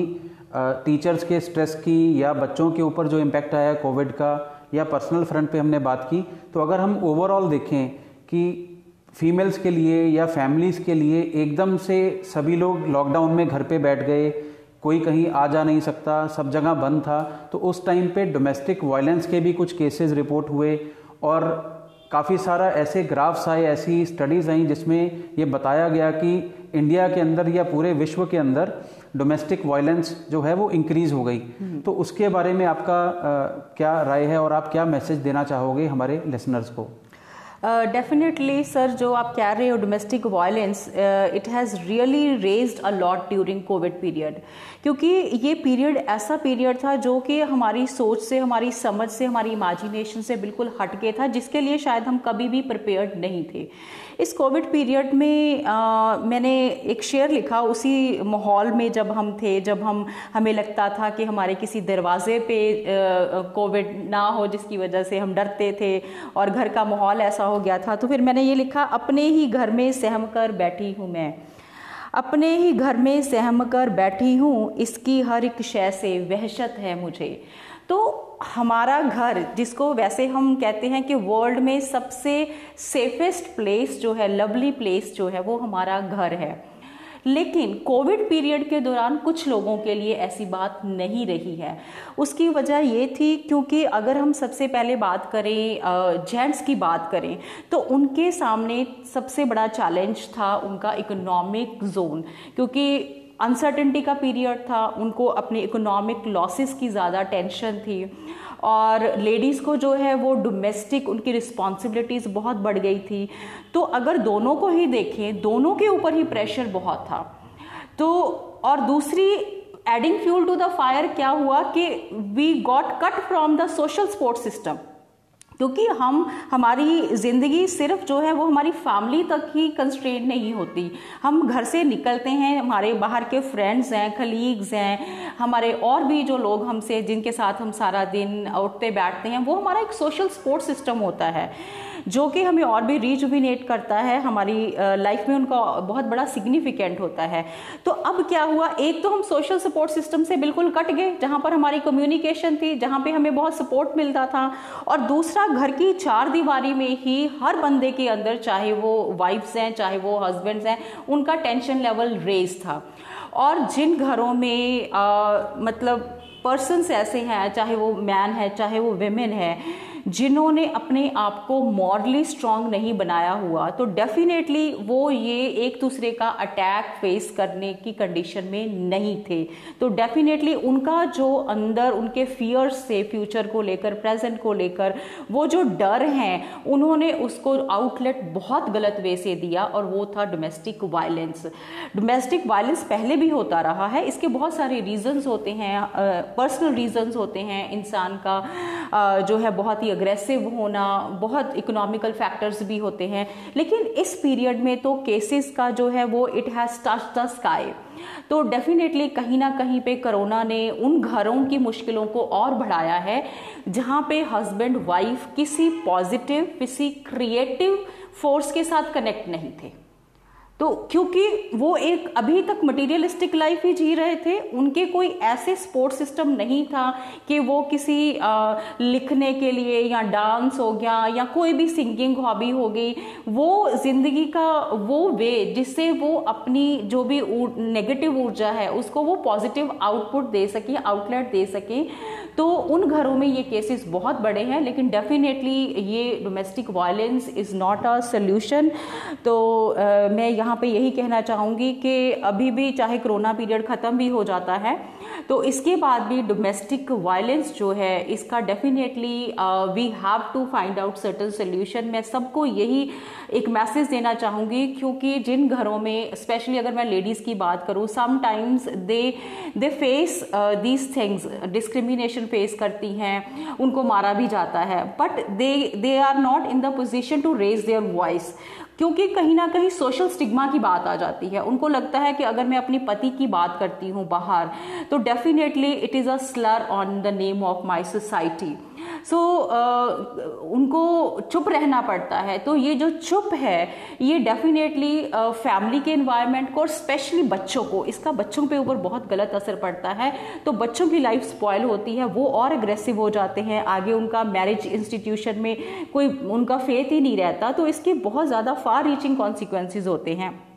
टीचर्स के स्ट्रेस की या बच्चों के ऊपर जो इम्पैक्ट आया कोविड का या पर्सनल फ्रंट पे हमने बात की तो अगर हम ओवरऑल देखें कि फीमेल्स के लिए या फैमिलीज़ के लिए एकदम से सभी लोग लॉकडाउन में घर पे बैठ गए, कोई कहीं आ जा नहीं सकता, सब जगह बंद था तो उस टाइम पे डोमेस्टिक वायलेंस के भी कुछ केसेस रिपोर्ट हुए और काफ़ी सारा ऐसे ग्राफ्स आए, ऐसी स्टडीज़ आई जिसमें ये बताया गया कि इंडिया के अंदर या पूरे विश्व के अंदर डोमेस्टिक वायलेंस जो है वो इंक्रीज हो गई। हम्म। तो उसके बारे में आपका आ, क्या राय है और आप क्या मैसेज देना चाहोगे हमारे लिसनर्स को? डेफिनेटली uh, सर जो आप कह रहे हो domestic violence it has really raised a lot during covid period क्योंकि ये पीरियड ऐसा पीरियड था जो कि हमारी सोच से हमारी समझ से हमारी इमेजिनेशन से बिल्कुल हटके था जिसके लिए शायद हम कभी भी प्रिपेयर्ड नहीं थे। इस कोविड पीरियड में आ, मैंने एक शेयर लिखा उसी माहौल में जब हम थे जब हम हमें लगता था कि हमारे किसी दरवाजे पे कोविड ना हो जिसकी वजह से हम डरते थे और घर का माहौल ऐसा हो गया था तो फिर मैंने ये लिखा अपने ही घर में सहम कर बैठी हूँ मैं। अपने ही घर में सहम कर बैठी हूँ इसकी हर एक शय से वहशत है मुझे। तो हमारा घर, जिसको वैसे हम कहते हैं कि वर्ल्ड में सबसे सेफेस्ट प्लेस जो है लवली प्लेस जो है, वो हमारा घर है। लेकिन कोविड पीरियड के दौरान कुछ लोगों के लिए ऐसी बात नहीं रही है। उसकी वजह ये थी क्योंकि अगर हम सबसे पहले बात करें जेंट्स की बात करें तो उनके सामने सबसे बड़ा चैलेंज था उनका इकोनॉमिक जोन क्योंकि अनसर्टेनिटी का पीरियड था, उनको अपने इकोनॉमिक लॉसेस की ज़्यादा टेंशन थी और लेडीज़ को जो है वो डोमेस्टिक उनकी रिस्पॉन्सिबिलिटीज़ बहुत बढ़ गई थी। तो अगर दोनों को ही देखें, दोनों के ऊपर ही प्रेशर बहुत था। तो और दूसरी adding fuel to the fire क्या हुआ कि we got cut from the social support system क्योंकि हम, हमारी ज़िंदगी सिर्फ़ जो है वो हमारी फैमिली तक ही कंस्ट्रेंट नहीं होती। हम घर से निकलते हैं, हमारे बाहर के फ्रेंड्स हैं कलीग्स हैं, हमारे और भी जो लोग हमसे, जिनके साथ हम सारा दिन उठते बैठते हैं, वो हमारा एक सोशल सपोर्ट सिस्टम होता है। जो कि हमें और भी रिजुविनेट करता है हमारी लाइफ में उनका बहुत बड़ा सिग्निफिकेंट होता है। तो अब क्या हुआ? एक तो हम सोशल सपोर्ट सिस्टम से बिल्कुल कट गए जहाँ पर हमारी कम्युनिकेशन थी जहाँ पे हमें बहुत सपोर्ट मिलता था। और दूसरा घर की चार दीवारी में ही हर बंदे के अंदर चाहे वो वाइफ्स हैं चाहे वो हस्बैंड्स हैं उनका टेंशन लेवल रेज था। और जिन घरों में आ, मतलब पर्सनस ऐसे हैं चाहे वो मैन है चाहे वो वेमेन है जिन्होंने अपने आप को मॉरली स्ट्रांग नहीं बनाया हुआ तो डेफिनेटली वो ये एक दूसरे का अटैक फेस करने की कंडीशन में नहीं थे। तो डेफिनेटली उनका जो अंदर, उनके फियर्स से फ्यूचर को लेकर प्रेजेंट को लेकर, वो जो डर हैं, उन्होंने उसको आउटलेट बहुत गलत वे से दिया और वो था डोमेस्टिक वायलेंस डोमेस्टिक वायलेंस पहले भी होता रहा है। इसके बहुत सारे रीजंस होते हैं पर्सनल रीजंस होते हैं, इंसान का जो है बहुत ही अग्रेसिव होना, बहुत इकोनॉमिकल फैक्टर्स भी होते हैं। लेकिन इस पीरियड में तो केसेस का जो है वो it has touch the sky तो डेफिनेटली कहीं ना कहीं पे कोरोना ने उन घरों की मुश्किलों को और बढ़ाया है, जहाँ पे हस्बैंड वाइफ किसी पॉजिटिव किसी क्रिएटिव फोर्स के साथ कनेक्ट नहीं थे। तो क्योंकि वो एक अभी तक मटेरियलिस्टिक लाइफ ही जी रहे थे उनके कोई ऐसे सपोर्ट सिस्टम नहीं था कि वो किसी आ, लिखने के लिए या डांस हो गया या कोई भी सिंगिंग हॉबी हो गई वो ज़िंदगी का वो वे जिससे वो अपनी जो भी नेगेटिव ऊर्जा है उसको वो पॉजिटिव आउटपुट दे सके आउटलेट दे सके तो उन घरों में ये केसेस बहुत बड़े हैं लेकिन डेफिनेटली ये domestic violence is not a solution तो आ, मैं यहाँ पे यही कहना चाहूँगी कि अभी भी चाहे कोरोना पीरियड ख़त्म भी हो जाता है तो इसके बाद भी डोमेस्टिक वायलेंस जो है इसका definitely we have to find out certain solution मैं सबको यही एक मैसेज देना चाहूँगी क्योंकि जिन घरों में स्पेशली अगर मैं लेडीज़ की बात करूँ sometimes they they face these things discrimination face करती हैं, उनको मारा भी जाता है। But they they are not in the position to raise their voice क्योंकि कहीं ना कहीं सोशल स्टिग्मा की बात आ जाती है। उनको लगता है कि अगर मैं अपने पति की बात करती हूँ बाहर तो definitely it is a slur on the name of my society so so, uh, उनको चुप रहना पड़ता है। तो ये जो चुप है ये डेफिनेटली फैमिली uh, के इन्वायरमेंट को और स्पेशली बच्चों को इसका बच्चों पे ऊपर बहुत गलत असर पड़ता है। तो बच्चों की लाइफ स्पॉयल होती है वो और अग्रेसिव हो जाते हैं। आगे उनका मैरिज इंस्टीट्यूशन में कोई उनका फेथ ही नहीं रहता तो इसके बहुत ज़्यादा फार रीचिंग कॉन्सिक्वेंसेज होते हैं।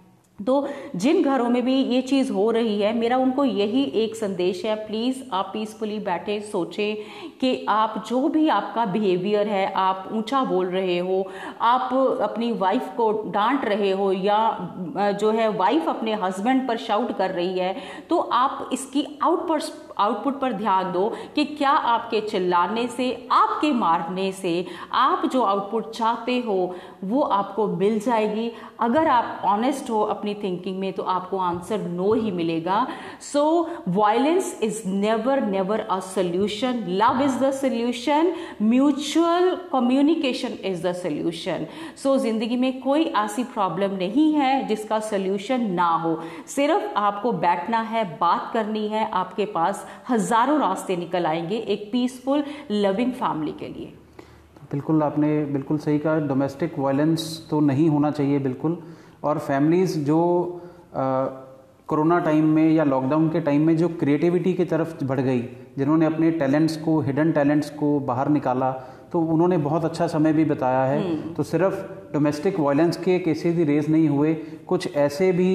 तो जिन घरों में भी ये चीज़ हो रही है, मेरा उनको यही एक संदेश है प्लीज़ आप पीसफुली बैठे, सोचें कि आप जो भी आपका बिहेवियर है, आप ऊँचा बोल रहे हो, आप अपनी वाइफ को डांट रहे हो या जो है वाइफ अपने हस्बैंड पर शाउट कर रही है तो आप इसकी आउटपुट आउटपुट पर ध्यान दो कि क्या आपके चिल्लाने से, आपके मारने से, आप जो आउटपुट चाहते हो, वो आपको मिल जाएगी। अगर आप ऑनेस्ट हो अपनी थिंकिंग में तो आपको आंसर नो ही मिलेगा। So violence is never never a solution love is the solution mutual communication is the solution so ज़िंदगी में कोई ऐसी प्रॉब्लम नहीं है जिसका सोल्यूशन ना हो। सिर्फ़ आपको बैठना है, बात करनी है आपके पास। हज़ारों रास्ते निकल आएँगे एक पीसफुल लविंग फैमिली के लिए। बिल्कुल आपने बिल्कुल सही कहा डोमेस्टिक वायलेंस तो नहीं होना चाहिए बिल्कुल। और फैमिलीज़ जो कोरोना टाइम में या लॉकडाउन के टाइम में जो क्रिएटिविटी की तरफ़ बढ़ गई जिन्होंने अपने टैलेंट्स को हिडन टैलेंट्स को बाहर निकाला तो उन्होंने बहुत अच्छा समय भी बताया है। हम्म। तो सिर्फ़ डोमेस्टिक वायलेंस के केसेस ही रेज नहीं हुए कुछ ऐसे भी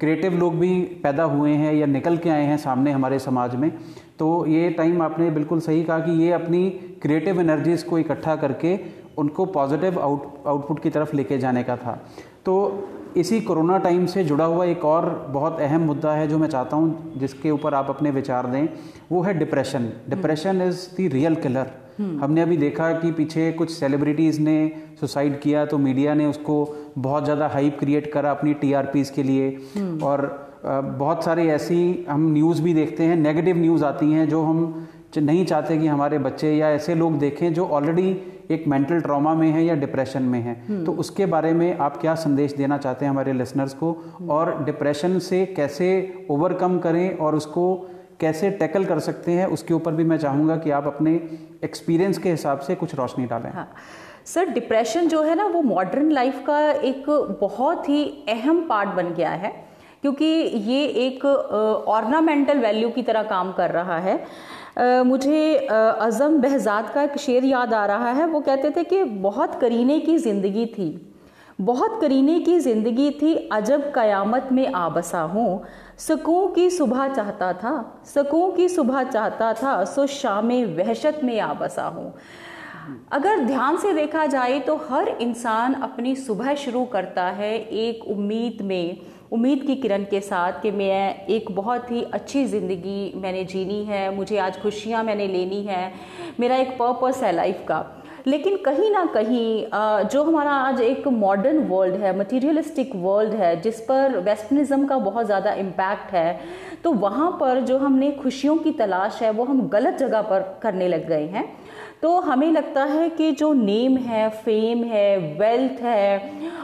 क्रिएटिव लोग भी पैदा हुए हैं या निकल के आए हैं सामने हमारे समाज में तो ये टाइम आपने बिल्कुल सही कहा कि ये अपनी क्रिएटिव एनर्जीज़ को इकट्ठा करके उनको पॉजिटिव आउट आउटपुट की तरफ़ लेके जाने का था। तो इसी कोरोना टाइम से जुड़ा हुआ एक और बहुत अहम मुद्दा है जो मैं चाहता हूँ जिसके ऊपर आप अपने विचार दें वो है depression depression is the real killer हमने अभी देखा कि पीछे कुछ सेलिब्रिटीज़ ने सुसाइड किया तो मीडिया ने उसको बहुत ज़्यादा हाइप क्रिएट करा अपनी टीआरपीज़ के लिए। और बहुत सारी ऐसी हम न्यूज़ भी देखते हैं नेगेटिव न्यूज़ आती हैं जो हम नहीं चाहते कि हमारे बच्चे या ऐसे लोग देखें जो ऑलरेडी एक मेंटल ट्रॉमा में है या डिप्रेशन में है हम्म। तो उसके बारे में आप क्या संदेश देना चाहते हैं हमारे लिसनर्स को। और डिप्रेशन से कैसे ओवरकम करें और उसको कैसे टैकल कर सकते हैं, उसके ऊपर भी मैं चाहूँगा कि आप अपने एक्सपीरियंस के हिसाब से कुछ रोशनी डालें। हाँ। सर डिप्रेशन जो है ना, वो मॉडर्न लाइफ का एक बहुत ही अहम पार्ट बन गया है, क्योंकि ये एक ऑर्नामेंटल वैल्यू की तरह काम कर रहा है। मुझे अज़म बहजाद का एक शेर याद आ रहा है, वो कहते थे कि बहुत करीने की ज़िंदगी थी, बहुत करीने की ज़िंदगी थी, अजब कयामत में आबसा हूँ सकून की सुबह चाहता था सकून की सुबह चाहता था, सो शाम वहशत में आ बसा हूँ। अगर ध्यान से देखा जाए तो हर इंसान अपनी सुबह शुरू करता है एक उम्मीद में, उम्मीद की किरण के साथ कि मैं एक बहुत ही अच्छी ज़िंदगी मैंने जीनी है, मुझे आज खुशियाँ मैंने लेनी है, मेरा एक पर्पस है लाइफ का। लेकिन कहीं ना कहीं जो हमारा आज एक मॉडर्न वर्ल्ड है मटीरियलिस्टिक वर्ल्ड है, जिस पर वेस्टर्निज्म का बहुत ज़्यादा इम्पैक्ट है तो वहाँ पर जो हमने खुशियों की तलाश है, वो हम गलत जगह पर करने लग गए हैं। तो हमें लगता है कि जो नेम है फेम है वेल्थ है,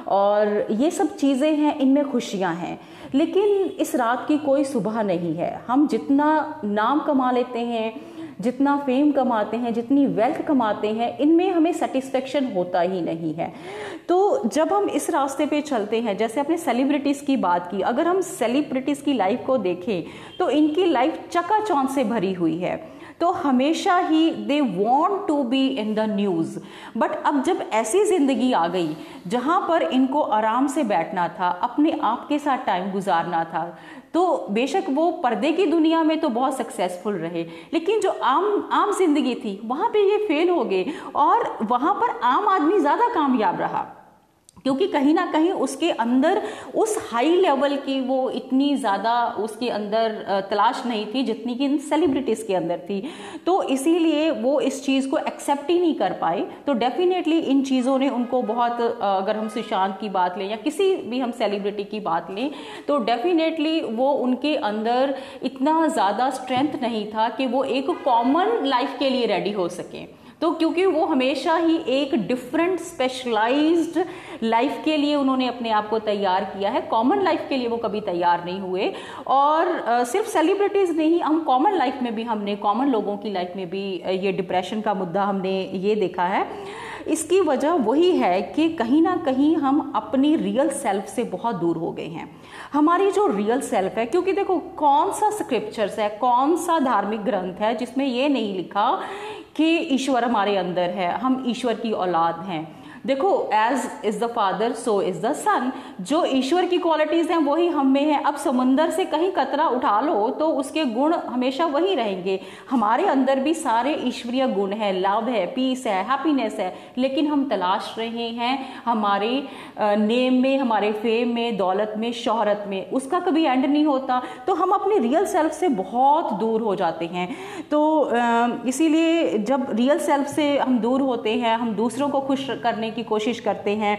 और ये सब चीज़ें हैं, इनमें खुशियाँ हैं। लेकिन इस रात की कोई सुबह नहीं है। हम जितना नाम कमा लेते हैं जितना फेम कमाते हैं, जितनी वेल्थ कमाते हैं, इनमें हमें सेटिस्फेक्शन होता ही नहीं है। तो जब हम इस रास्ते पे चलते हैं, जैसे अपने सेलिब्रिटीज़ की बात की, अगर हम सेलिब्रिटीज़ की लाइफ को देखें तो इनकी लाइफ चकाचौंध से भरी हुई है। तो हमेशा ही they want to be in the news but अब जब ऐसी ज़िंदगी आ गई, जहाँ पर इनको आराम से बैठना था, अपने आप के साथ टाइम गुजारना था तो बेशक वो पर्दे की दुनिया में तो बहुत सक्सेसफुल रहे। लेकिन जो आम आम ज़िंदगी थी, वहाँ पे ये फेल हो गए और वहाँ पर आम आदमी ज़्यादा कामयाब रहा। क्योंकि कहीं ना कहीं उसके अंदर, उस हाई लेवल की वो इतनी ज़्यादा उसके अंदर तलाश नहीं थी जितनी कि इन सेलिब्रिटीज़ के अंदर थी। तो इसीलिए वो इस चीज़ को एक्सेप्ट ही नहीं कर पाए। तो डेफिनेटली इन चीज़ों ने उनको बहुत अगर हम सुशांत की बात लें या किसी भी हम सेलिब्रिटी की बात लें तो डेफिनेटली वो उनके अंदर इतना ज़्यादा स्ट्रेंथ नहीं था कि वो एक कॉमन लाइफ के लिए रेडी हो सकें। तो क्योंकि वो हमेशा ही एक डिफरेंट स्पेशलाइज्ड लाइफ के लिए उन्होंने अपने आप को तैयार किया है। कॉमन लाइफ के लिए वो कभी तैयार नहीं हुए। और सिर्फ़ सेलिब्रिटीज नहीं, हम कॉमन लाइफ में भी हमने कॉमन लोगों की लाइफ में भी ये डिप्रेशन का मुद्दा हमने ये देखा है। इसकी वजह वही है कि कहीं ना कहीं हम अपनी रियल सेल्फ से बहुत दूर हो गए हैं। हमारी जो रियल सेल्फ है, क्योंकि देखो, कौन सा स्क्रिप्चर्स है, कौन सा धार्मिक ग्रंथ है जिसमें ये नहीं लिखा कि ईश्वर हमारे अंदर है, हम ईश्वर की औलाद हैं। देखो as is the father so is the son जो ईश्वर की क्वालिटीज हैं, वही हम में है। अब समुंदर से कहीं कतरा उठा लो तो उसके गुण हमेशा वही रहेंगे। हमारे अंदर भी सारे ईश्वरीय गुण है। लव है पीस है हैप्पीनेस है। लेकिन हम तलाश रहे हैं हमारे नेम में, हमारे फेम में, दौलत में, शोहरत में। उसका कभी एंड नहीं होता। तो हम अपने रियल सेल्फ से बहुत दूर हो जाते हैं। तो इसीलिए जब रियल सेल्फ से हम दूर होते हैं, हम दूसरों को खुश करने की कोशिश करते हैं।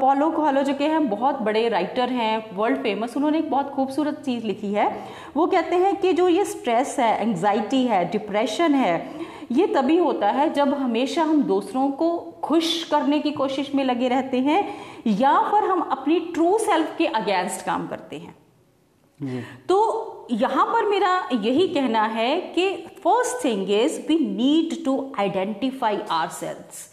पॉलो कोहलो जो के हैं बहुत बड़े राइटर हैं वर्ल्ड फ़ेमस उन्होंने एक बहुत खूबसूरत चीज़ लिखी है। वो कहते हैं कि जो ये स्ट्रेस है एंग्जाइटी है डिप्रेशन है ये तभी होता है जब हमेशा हम दूसरों को खुश करने की कोशिश में लगे रहते हैं या फिर हम अपनी ट्रू सेल्फ के अगेंस्ट काम करते हैं। तो यहाँ पर मेरा यही कहना है कि first thing is we need to identify ourselves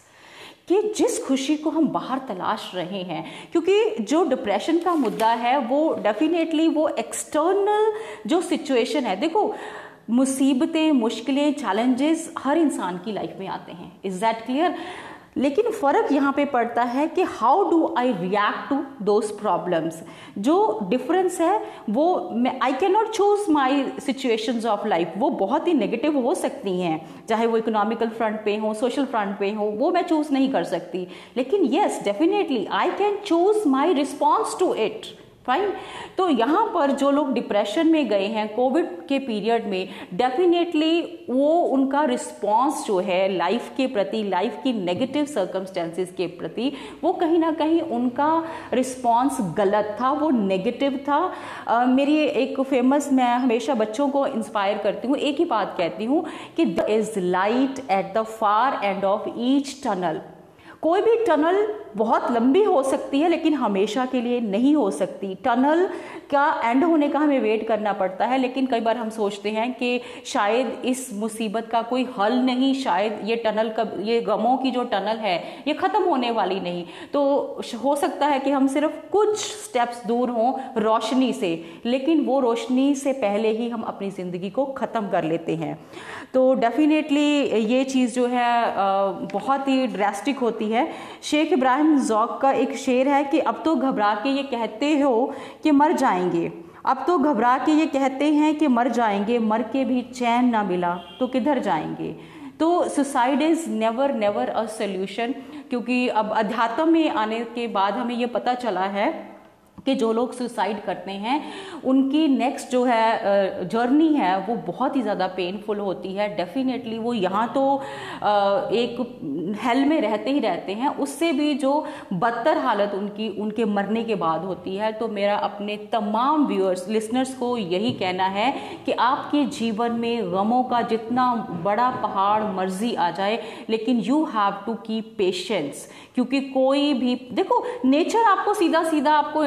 कि जिस खुशी को हम बाहर तलाश रहे हैं, क्योंकि जो डिप्रेशन का मुद्दा है, वो डेफिनेटली वो एक्सटर्नल जो सिचुएशन है, देखो, मुसीबतें, मुश्किलें चैलेंजेस हर इंसान की लाइफ में आते हैं। इज़ दैट क्लियर लेकिन फ़र्क यहाँ पे पड़ता है कि how do I react to those problems जो डिफरेंस है, वो मैं I can not choose my situation of life वो बहुत ही नेगेटिव हो सकती हैं। चाहे वो इकोनॉमिकल फ्रंट पे हो सोशल फ्रंट पे हो, वो मैं चूज़ नहीं कर सकती। लेकिन yes definitely I can choose my response to it fine तो यहाँ पर जो लोग डिप्रेशन में गए हैं कोविड के पीरियड में डेफिनेटली वो उनका रिस्पॉन्स जो है लाइफ के प्रति लाइफ की नेगेटिव सर्कमस्टेंसेस के प्रति वो कहीं ना कहीं उनका रिस्पॉन्स गलत था वो नेगेटिव था। uh, मेरी एक फ़ेमस मैं हमेशा बच्चों को इंस्पायर करती हूँ एक ही बात कहती हूँ कि the is light at the far end of each tunnel कोई भी टनल बहुत लंबी हो सकती है, लेकिन हमेशा के लिए नहीं हो सकती। टनल का एंड होने का हमें वेट करना पड़ता है, लेकिन कई बार हम सोचते हैं कि शायद इस मुसीबत का कोई हल नहीं, शायद ये टनल का ये गमों की जो टनल है, ये ख़त्म होने वाली नहीं। तो हो सकता है कि हम सिर्फ़ कुछ स्टेप्स दूर हों रोशनी से, लेकिन वो रोशनी से पहले ही हम अपनी ज़िंदगी को ख़त्म कर लेते हैं। तो डेफिनेटली ये चीज़ जो है बहुत ही ड्रेस्टिक होती है। शेख इब्राहिम जौक का एक शेर है कि अब तो घबरा के ये कहते हो कि मर जाएँगे। अब तो घबरा के ये कहते हैं कि मर जाएँगे, मर के भी चैन ना मिला तो किधर जाएँगे? तो suicide is never never a solution क्योंकि अब अध्यात्म में आने के बाद हमें ये पता चला है कि जो लोग सुसाइड करते हैं, उनकी नेक्स्ट जो है जर्नी है, वो बहुत ही ज़्यादा पेनफुल होती है। डेफिनेटली वो यहाँ तो एक हेल में रहते ही रहते हैं। उससे भी जो बदतर हालत उनकी, उनके मरने के बाद होती है। तो मेरा अपने तमाम व्यूअर्स लिसनर्स को यही कहना है कि आपके जीवन में गमों का जितना बड़ा पहाड़ मर्ज़ी आ जाए, लेकिन you have to keep patience क्योंकि कोई भी, देखो नेचर आपको सीधा सीधा आपको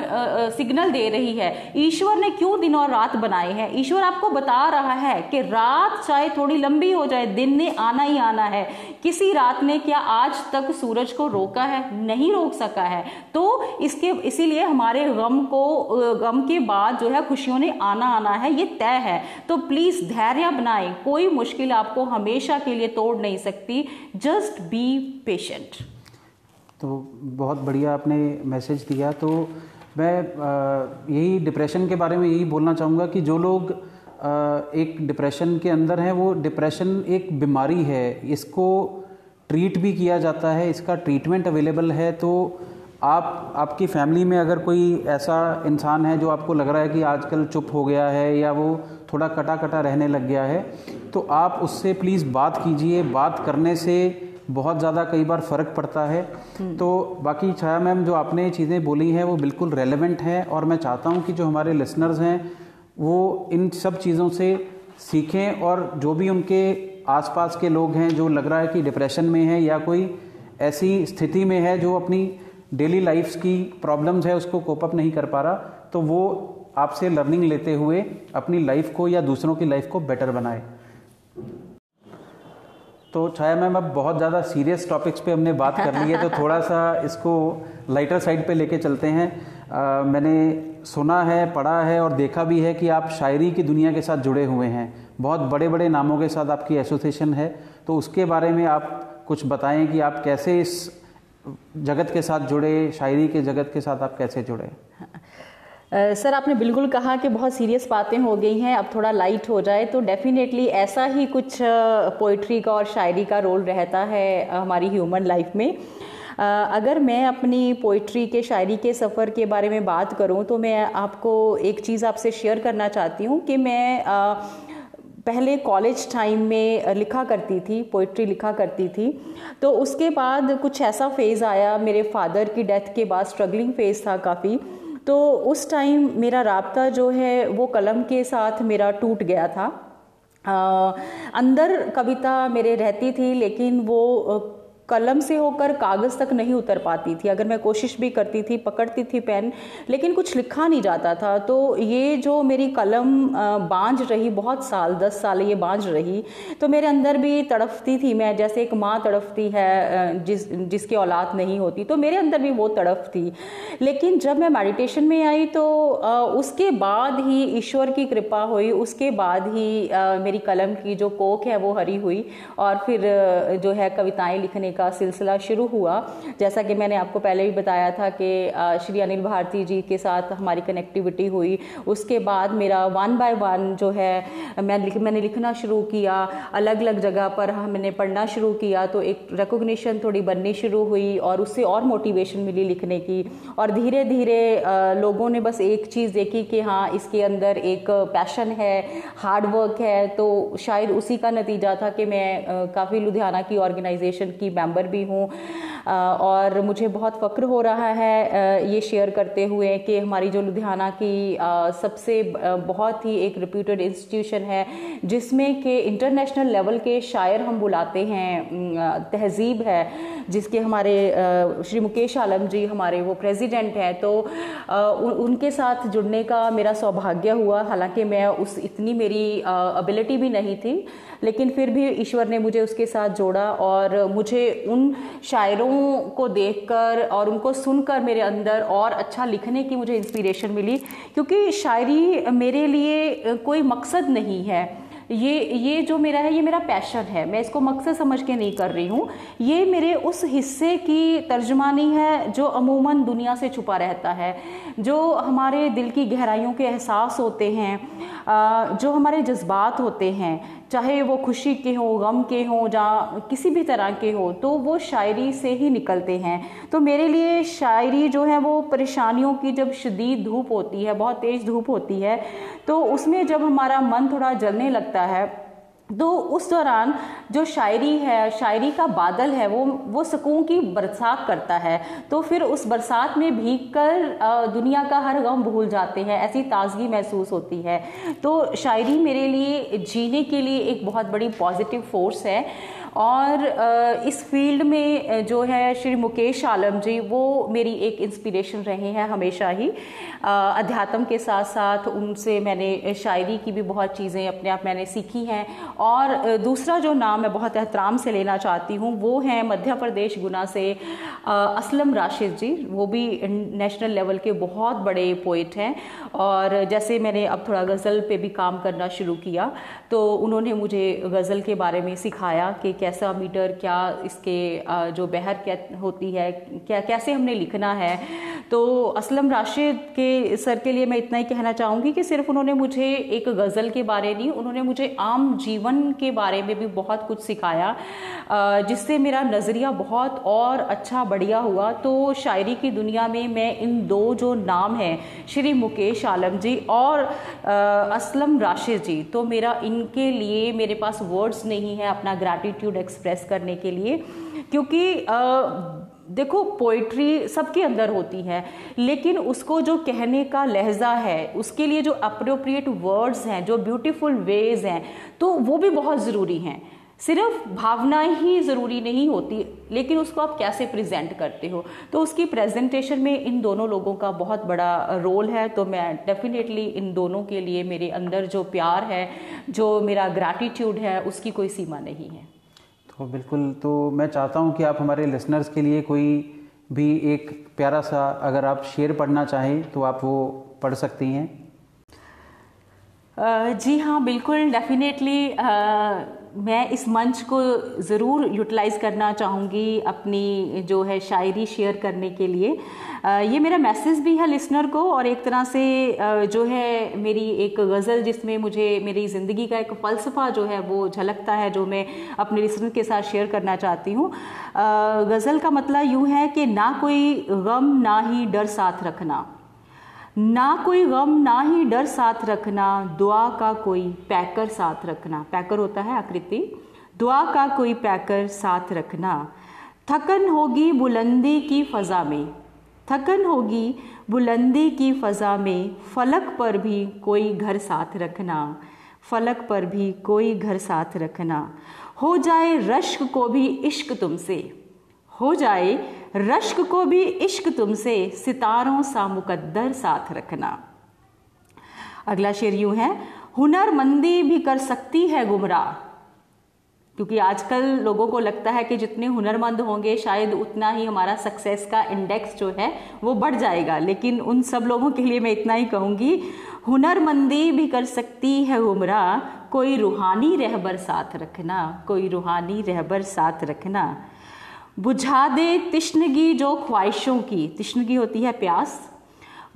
सिग्नल दे रही है। ईश्वर ने क्यों दिन और रात बनाए हैं? ईश्वर आपको बता रहा है कि रात चाहे थोड़ी लंबी हो जाए, दिन ने आना ही आना है। किसी रात ने क्या आज तक सूरज को रोका है? नहीं रोक सका है। तो इसके, इसीलिए हमारे गम को गम के बाद जो है खुशियों ने आना आना है, ये तय है। तो प्लीज़ धैर्य बनाए। कोई मुश्किल आपको हमेशा के लिए तोड़ नहीं सकती। जस्ट बी पेशेंट तो बहुत बढ़िया आपने मैसेज दिया। तो मैं यही डिप्रेशन के बारे में यही बोलना चाहूँगा कि जो लोग एक डिप्रेशन के अंदर हैं, वो डिप्रेशन एक बीमारी है। इसको ट्रीट भी किया जाता है, इसका ट्रीटमेंट अवेलेबल है तो आप, आपकी फैमिली में अगर कोई ऐसा इंसान है जो आपको लग रहा है कि आजकल चुप हो गया है या वो थोड़ा कटा कटा रहने लग गया है तो आप उससे प्लीज़ बात कीजिए। बात करने से बहुत ज़्यादा कई बार फ़र्क पड़ता है हम्म। तो बाकी छाया मैम जो आपने चीज़ें बोली हैं वो बिल्कुल रेलेवेंट हैं और मैं चाहता हूँ कि जो हमारे लिसनर्स हैं वो इन सब चीज़ों से सीखें और जो भी उनके आसपास के लोग हैं जो लग रहा है कि डिप्रेशन में है या कोई ऐसी स्थिति में है जो अपनी डेली लाइफ की प्रॉब्लम्स है उसको कोप अप नहीं कर पा रहा तो वो आपसे लर्निंग लेते हुए अपनी लाइफ को या दूसरों की लाइफ को बेटर बनाए तो छाया मैम अब बहुत ज़्यादा सीरियस टॉपिक्स पे हमने बात कर ली है तो थोड़ा सा इसको लाइटर साइड पे लेके चलते हैं। आ, मैंने सुना है पढ़ा है और देखा भी है कि आप शायरी की दुनिया के साथ जुड़े हुए हैं। बहुत बड़े बड़े नामों के साथ आपकी एसोसिएशन है। तो उसके बारे में आप कुछ बताएँ कि आप कैसे इस जगत के साथ जुड़े शायरी के जगत के साथ आप कैसे जुड़े? सर, आपने बिल्कुल कहा कि बहुत सीरियस बातें हो गई हैं, अब थोड़ा लाइट हो जाए तो डेफिनेटली ऐसा ही कुछ पोइट्री का और शायरी का रोल रहता है हमारी ह्यूमन लाइफ में। अगर मैं अपनी पोइट्री के, शायरी के, सफ़र के बारे में बात करूँ तो मैं आपको एक चीज़ आपसे शेयर करना चाहती हूँ कि मैं पहले कॉलेज टाइम में लिखा करती थी पोइट्री लिखा करती थी तो उसके बाद कुछ ऐसा फ़ेज़ आया, मेरे फादर की डेथ के बाद स्ट्रगलिंग फ़ेज़ था काफ़ी। तो उस टाइम मेरा रबता जो है वो कलम के साथ मेरा टूट गया था। आ, अंदर कविता मेरे रहती थी लेकिन वो कलम से होकर कागज़ तक नहीं उतर पाती थी। अगर मैं कोशिश भी करती थी, पकड़ती थी पेन, लेकिन कुछ लिखा नहीं जाता था। तो ये जो मेरी कलम बांझ रही, बहुत साल, दस साल ये बांझ रही तो मेरे अंदर भी तड़फती थी। मैं जैसे एक माँ तड़फती है जिस, जिसकी औलाद नहीं होती तो मेरे अंदर भी वो तड़फ थी। लेकिन जब मैं मेडिटेशन में आई तो उसके बाद ही ईश्वर की कृपा हुई, उसके बाद ही मेरी कलम की जो कोक है, वो हरी हुई, और फिर जो है कविताएँ लिखने का सिलसिला शुरू हुआ। जैसा कि मैंने आपको पहले भी बताया था कि श्री अनिल भारती जी के साथ हमारी कनेक्टिविटी हुई। उसके बाद मेरा वन बाय वन जो है, मैं लिख, मैंने लिखना शुरू किया। अलग अलग जगह पर हमने पढ़ना शुरू किया तो एक रिकोगनीशन थोड़ी बननी शुरू हुई और उससे और मोटिवेशन मिली लिखने की। और धीरे धीरे लोगों ने बस एक चीज़ देखी कि हाँ इसके अंदर एक पैशन है हार्ड वर्क है तो शायद उसी का नतीजा था कि मैं काफ़ी लुधियाना की ऑर्गेनाइजेशन की मेंबर भी हूँ। और मुझे बहुत फ़क्र हो रहा है ये शेयर करते हुए कि हमारी जो लुधियाना की सबसे बहुत ही एक रिप्यूटेड इंस्टीट्यूशन है, जिसमें कि इंटरनेशनल लेवल के शायर हम बुलाते हैं तहजीब है, जिसके हमारे श्री मुकेश आलम जी हमारे वो प्रेसिडेंट हैं। तो उनके साथ जुड़ने का मेरा सौभाग्य हुआ। हालाँकि मैं उस, इतनी मेरी एबिलिटी भी नहीं थी लेकिन फिर भी ईश्वर ने मुझे उसके साथ जोड़ा और मुझे उन शायरों को देखकर और उनको सुनकर मेरे अंदर और अच्छा लिखने की मुझे इंस्पिरेशन मिली, क्योंकि शायरी मेरे लिए कोई मकसद नहीं है। ये ये जो मेरा है, ये मेरा पैशन है। मैं इसको मकसद समझ के नहीं कर रही हूँ। ये मेरे उस हिस्से की तर्जमानी है जो अमूमन दुनिया से छुपा रहता है, जो हमारे दिल की गहराइयों के एहसास होते हैं जो हमारे जज्बात होते हैं चाहे वो खुशी के हों, गम के हों या किसी भी तरह के हों तो वो शायरी से ही निकलते हैं। तो मेरे लिए शायरी जो है वो परेशानियों की जब शदीद धूप होती है, बहुत तेज़ धूप होती है तो उसमें जब हमारा मन थोड़ा जलने लगता है तो उस दौरान जो शायरी है, शायरी का बादल है, वो वो सुकून की बरसात करता है। तो फिर उस बरसात में भीग कर दुनिया का हर गम भूल जाते हैं, ऐसी ताजगी महसूस होती है। तो शायरी मेरे लिए जीने के लिए एक बहुत बड़ी पॉजिटिव फोर्स है। और इस फ़ील्ड में जो है श्री मुकेश आलम जी, वो मेरी एक इंस्पिरेशन रहे हैं हमेशा ही। अध्यात्म के साथ साथ उनसे मैंने शायरी की भी बहुत चीज़ें अपने आप मैंने सीखी हैं। और दूसरा जो नाम मैं बहुत एहतराम से लेना चाहती हूँ, वो है मध्य प्रदेश गुना से असलम राशिद जी। वो भी नेशनल लेवल के बहुत बड़े पोइट हैं। और, जैसे मैंने अब थोड़ा गज़ल पे भी काम करना शुरू किया तो उन्होंने मुझे गज़ल के बारे में सिखाया कि कैसा मीटर, क्या इसके जो बहर क्या होती है, क्या, कैसे हमने लिखना है। तो असलम राशिद के सर के लिए मैं इतना ही कहना चाहूँगी कि सिर्फ़ उन्होंने मुझे एक गज़ल के बारे नहीं, उन्होंने मुझे आम जीवन के बारे में भी बहुत कुछ सिखाया जिससे मेरा नज़रिया बहुत और अच्छा बढ़िया हुआ। तो शायरी की दुनिया में मैं इन दो जो नाम हैं, श्री मुकेश आलम जी और असलम राशिद जी तो मेरा इनके लिए मेरे पास वर्ड्स नहीं है, अपना ग्रैटिट्यूड एक्सप्रेस करने के लिए, क्योंकि देखो पोइट्री सबके अंदर होती है, लेकिन उसको जो कहने का लहजा है, उसके लिए जो अप्रोप्रिएट वर्ड्स हैं, जो ब्यूटीफुल वेज हैं तो वो भी बहुत ज़रूरी हैं। सिर्फ़ भावनाएँ ही ज़रूरी नहीं होती, लेकिन उसको आप कैसे प्रेजेंट करते हो? तो उसकी प्रेजेंटेशन में इन दोनों लोगों का बहुत बड़ा रोल है तो मैं डेफिनेटली इन दोनों के लिए मेरे अंदर जो प्यार है, जो मेरा ग्रैटिट्यूड है, उसकी कोई सीमा नहीं है। तो बिल्कुल तो मैं चाहता हूँ कि आप हमारे लिसनर्स के लिए कोई भी एक प्यारा सा अगर आप शेर पढ़ना चाहें तो आप वो पढ़ सकती हैं। जी हाँ बिल्कुल डेफिनेटली मैं इस मंच को ज़रूर यूटिलाइज़ करना चाहूँगी अपनी जो है शायरी शेयर करने के लिए। ये मेरा मैसेज भी है लिसनर को और एक तरह से जो है मेरी एक गज़ल जिसमें मुझे मेरी ज़िंदगी का एक फ़लसफ़ा जो है वो झलकता है, जो मैं अपने लिसनर के साथ शेयर करना चाहती हूँ। गज़ल का मतलब यूँ है कि ना कोई गम ना ही डर साथ रखना। ना कोई गम, ना ही डर साथ रखना, दुआ का कोई पैकर साथ रखना। पैकर होता है आकृति। दुआ का कोई पैकर साथ रखना। थकन होगी बुलंदी की फ़ज़ा में। थकन होगी बुलंदी की फ़ज़ा में, फलक पर भी कोई घर साथ रखना। फलक पर भी कोई घर साथ रखना। हो जाए रश्क को भी इश्क तुमसे। हो जाए रश्क को भी इश्क तुमसे, सितारों सा मुकद्दर साथ रखना। अगला शेर यूँ है हुनरमंदी भी कर सकती है गुमराह। क्योंकि आजकल लोगों को लगता है कि जितने हुनरमंद होंगे, शायद उतना ही हमारा सक्सेस का इंडेक्स जो है, वो बढ़ जाएगा। लेकिन उन सब लोगों के लिए मैं इतना ही कहूँगी हुनरमंदी भी कर सकती है गुमराह, कोई रूहानी रहबर साथ रखना, कोई रूहानी रहबर साथ रखना। बुझा दे तिश्नगी जो ख्वाहिशों की। तिश्नगी होती है प्यास।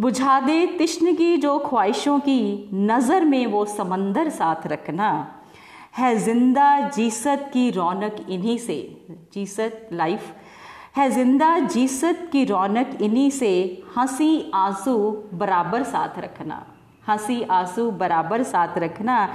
बुझा दे तिश्नगी जो ख्वाहिशों की। नज़र में वो समंदर साथ रखना। है ज़िंदा जीसत की रौनक इन्हीं से। जीसत लाइफ। है ज़िंदा जीसत की रौनक इन्हीं से। हँसी आँसू बराबर साथ रखना। हँसी आँसू बराबर साथ रखना।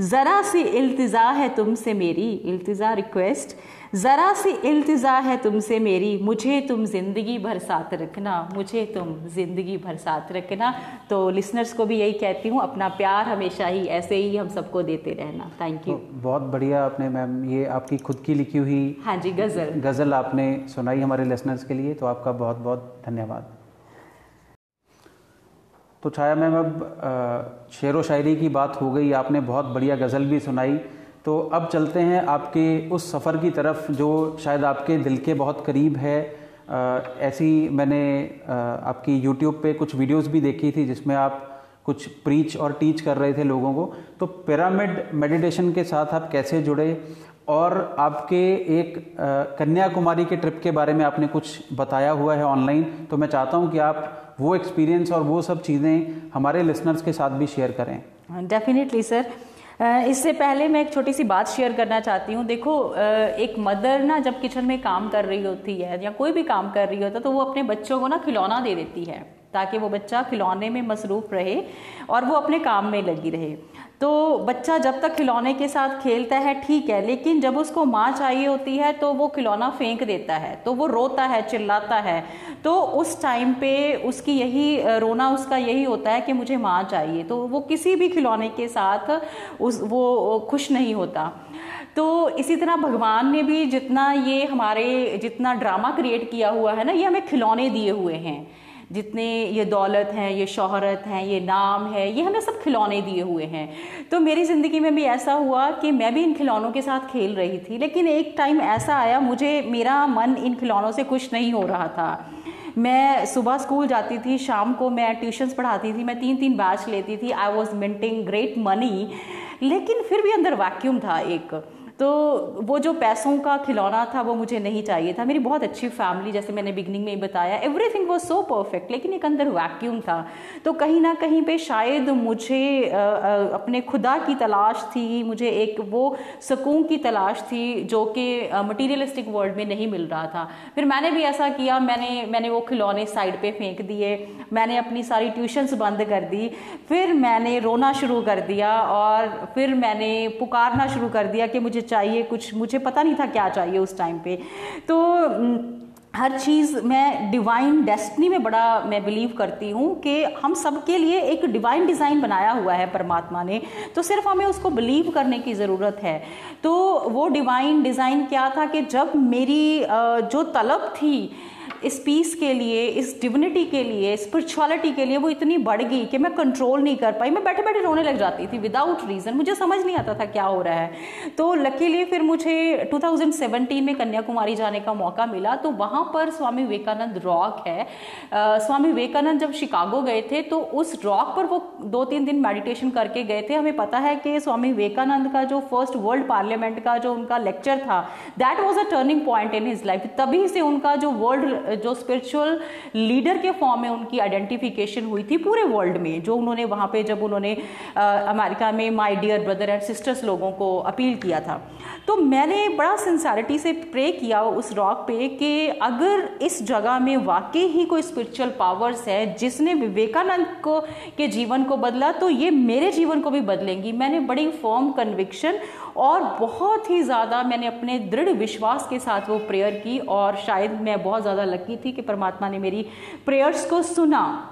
ज़रा सी इल्तिज़ा है तुमसे मेरी इल्तिज़ा रिक्वेस्ट ज़रा सी इल्तिज़ा है तुमसे मेरी मुझे तुम ज़िंदगी भर साथ रखना मुझे तुम ज़िंदगी भर साथ रखना। तो लिसनर्स को भी यही कहती हूँ अपना प्यार हमेशा ही ऐसे ही हम सबको देते रहना। थैंक यू तो बहुत बढ़िया आपने मैम ये आपकी खुद की लिखी हुई हाँ जी गज़ल। गज़ल आपने सुनाई हमारे लिसनर्स के लिए तो आपका बहुत बहुत धन्यवाद। तो छाया मैम, अब शेर व शायरी की बात हो गई, आपने बहुत बढ़िया गज़ल भी सुनाई। तो अब चलते हैं आपके उस सफ़र की तरफ़, जो शायद आपके दिल के बहुत करीब है। ऐसी मैंने आपकी यूट्यूब पे कुछ वीडियोस भी देखी थी, जिसमें आप कुछ प्रीच और टीच कर रहे थे लोगों को। तो पिरामिड मेडिटेशन के साथ आप कैसे जुड़े? और आपके एक कन्याकुमारी के ट्रिप के बारे में आपने कुछ बताया हुआ है ऑनलाइन तो मैं चाहता हूँ कि आप वो एक्सपीरियंस और वो सब चीज़ें हमारे लिसनर्स के साथ भी शेयर करें। डेफिनेटली सर इससे पहले मैं एक छोटी सी बात शेयर करना चाहती हूँ। देखो एक मदर ना जब किचन में काम कर रही होती है या कोई भी काम कर रही होता है तो वो अपने बच्चों को ना खिलौना दे देती है, ताकि वो बच्चा खिलौने में मसरूफ़ रहे और वो अपने काम में लगी रहे। तो बच्चा जब तक खिलौने के साथ खेलता है, ठीक है, लेकिन जब उसको माँ चाहिए होती है तो वो खिलौना फेंक देता है तो वो रोता है, चिल्लाता है। तो उस टाइम पे उसकी यही, रोना उसका यही होता है कि मुझे माँ चाहिए। तो वो किसी भी खिलौने के साथ उस, वो खुश नहीं होता। तो इसी तरह भगवान ने भी जितना ये हमारे, जितना ड्रामा क्रिएट किया हुआ है ना, ये हमें खिलौने दिए हुए हैं। जितने ये दौलत हैं, ये शोहरत हैं, ये नाम है, ये हमें सब खिलौने दिए हुए हैं। तो मेरी ज़िंदगी में भी ऐसा हुआ कि मैं भी इन खिलौनों के साथ खेल रही थी, लेकिन एक टाइम ऐसा आया, मुझे मेरा मन इन खिलौनों से खुश नहीं हो रहा था। मैं सुबह स्कूल जाती थी, शाम को मैं ट्यूशन्स पढ़ाती थी, मैं तीन तीन बैच लेती थी I was minting great money लेकिन फिर भी अंदर वैक्यूम था एक। तो वो जो पैसों का खिलौना था, वो मुझे नहीं चाहिए था। मेरी बहुत अच्छी फैमिली जैसे मैंने बिगनिंग में ही बताया एवरीथिंग वॉज़ सो परफेक्ट लेकिन एक अंदर वैक्यूम था। तो कहीं ना कहीं पे शायद मुझे अपने खुदा की तलाश थी, मुझे एक वो सुकून की तलाश थी, जो कि मटीरियलिस्टिक वर्ल्ड में नहीं मिल रहा था। फिर मैंने भी ऐसा किया, मैंने मैंने वो खिलौने साइड पे फेंक दिए, मैंने अपनी सारी ट्यूशन्स बंद कर दी, फिर मैंने रोना शुरू कर दिया, और फिर मैंने पुकारना शुरू कर दिया कि मुझे चाहिए, कुछ मुझे पता नहीं था क्या चाहिए उस टाइम पे। तो हर चीज़ मैं डिवाइन डेस्टनी में बड़ा, मैं बिलीव करती हूँ कि हम सबके लिए एक डिवाइन डिज़ाइन बनाया हुआ है परमात्मा ने। तो सिर्फ़ हमें उसको बिलीव करने की ज़रूरत है। तो वो डिवाइन डिज़ाइन क्या था कि जब मेरी जो तलब थी इस पीस के लिए इस डिविनिटी के लिए स्पिरिचुअलिटी के लिए वो इतनी बढ़ गई कि मैं कंट्रोल नहीं कर पाई। मैं बैठे बैठे रोने लग जाती थी विदाउट रीज़न मुझे समझ नहीं आता था क्या हो रहा है। तो लकीली फिर मुझे 2017 में कन्याकुमारी जाने का मौका मिला। तो वहाँ पर स्वामी विवेकानंद रॉक है। आ, स्वामी विवेकानंद जब शिकागो गए थे तो उस रॉक पर वो दो तीन दिन मेडिटेशन करके गए थे। हमें पता है कि स्वामी विवेकानंद का जो फ़र्स्ट वर्ल्ड पार्लियामेंट का जो उनका लेक्चर था that was a turning point in his life तभी से उनका जो वर्ल्ड जो स्पिरिचुअल लीडर के फॉर्म में उनकी आइडेंटिफिकेशन हुई थी पूरे वर्ल्ड में, जो उन्होंने वहाँ पे जब उन्होंने अमेरिका में my dear brother and sisters लोगों को अपील किया था। तो मैंने बड़ा सिंसारिटी से प्रे किया उस रॉक पे कि अगर इस जगह में वाकई ही कोई स्पिरिचुअल पावर्स है जिसने विवेकानंद को, के जीवन को बदला तो ये मेरे जीवन को भी बदलेंगी। मैंने बड़ी फॉर्म कन्विक्शन और बहुत ही ज़्यादा मैंने अपने दृढ़ विश्वास के साथ वो प्रेयर की और शायद मैं बहुत ज़्यादा लकी थी कि परमात्मा ने मेरी प्रेयर्स को सुना।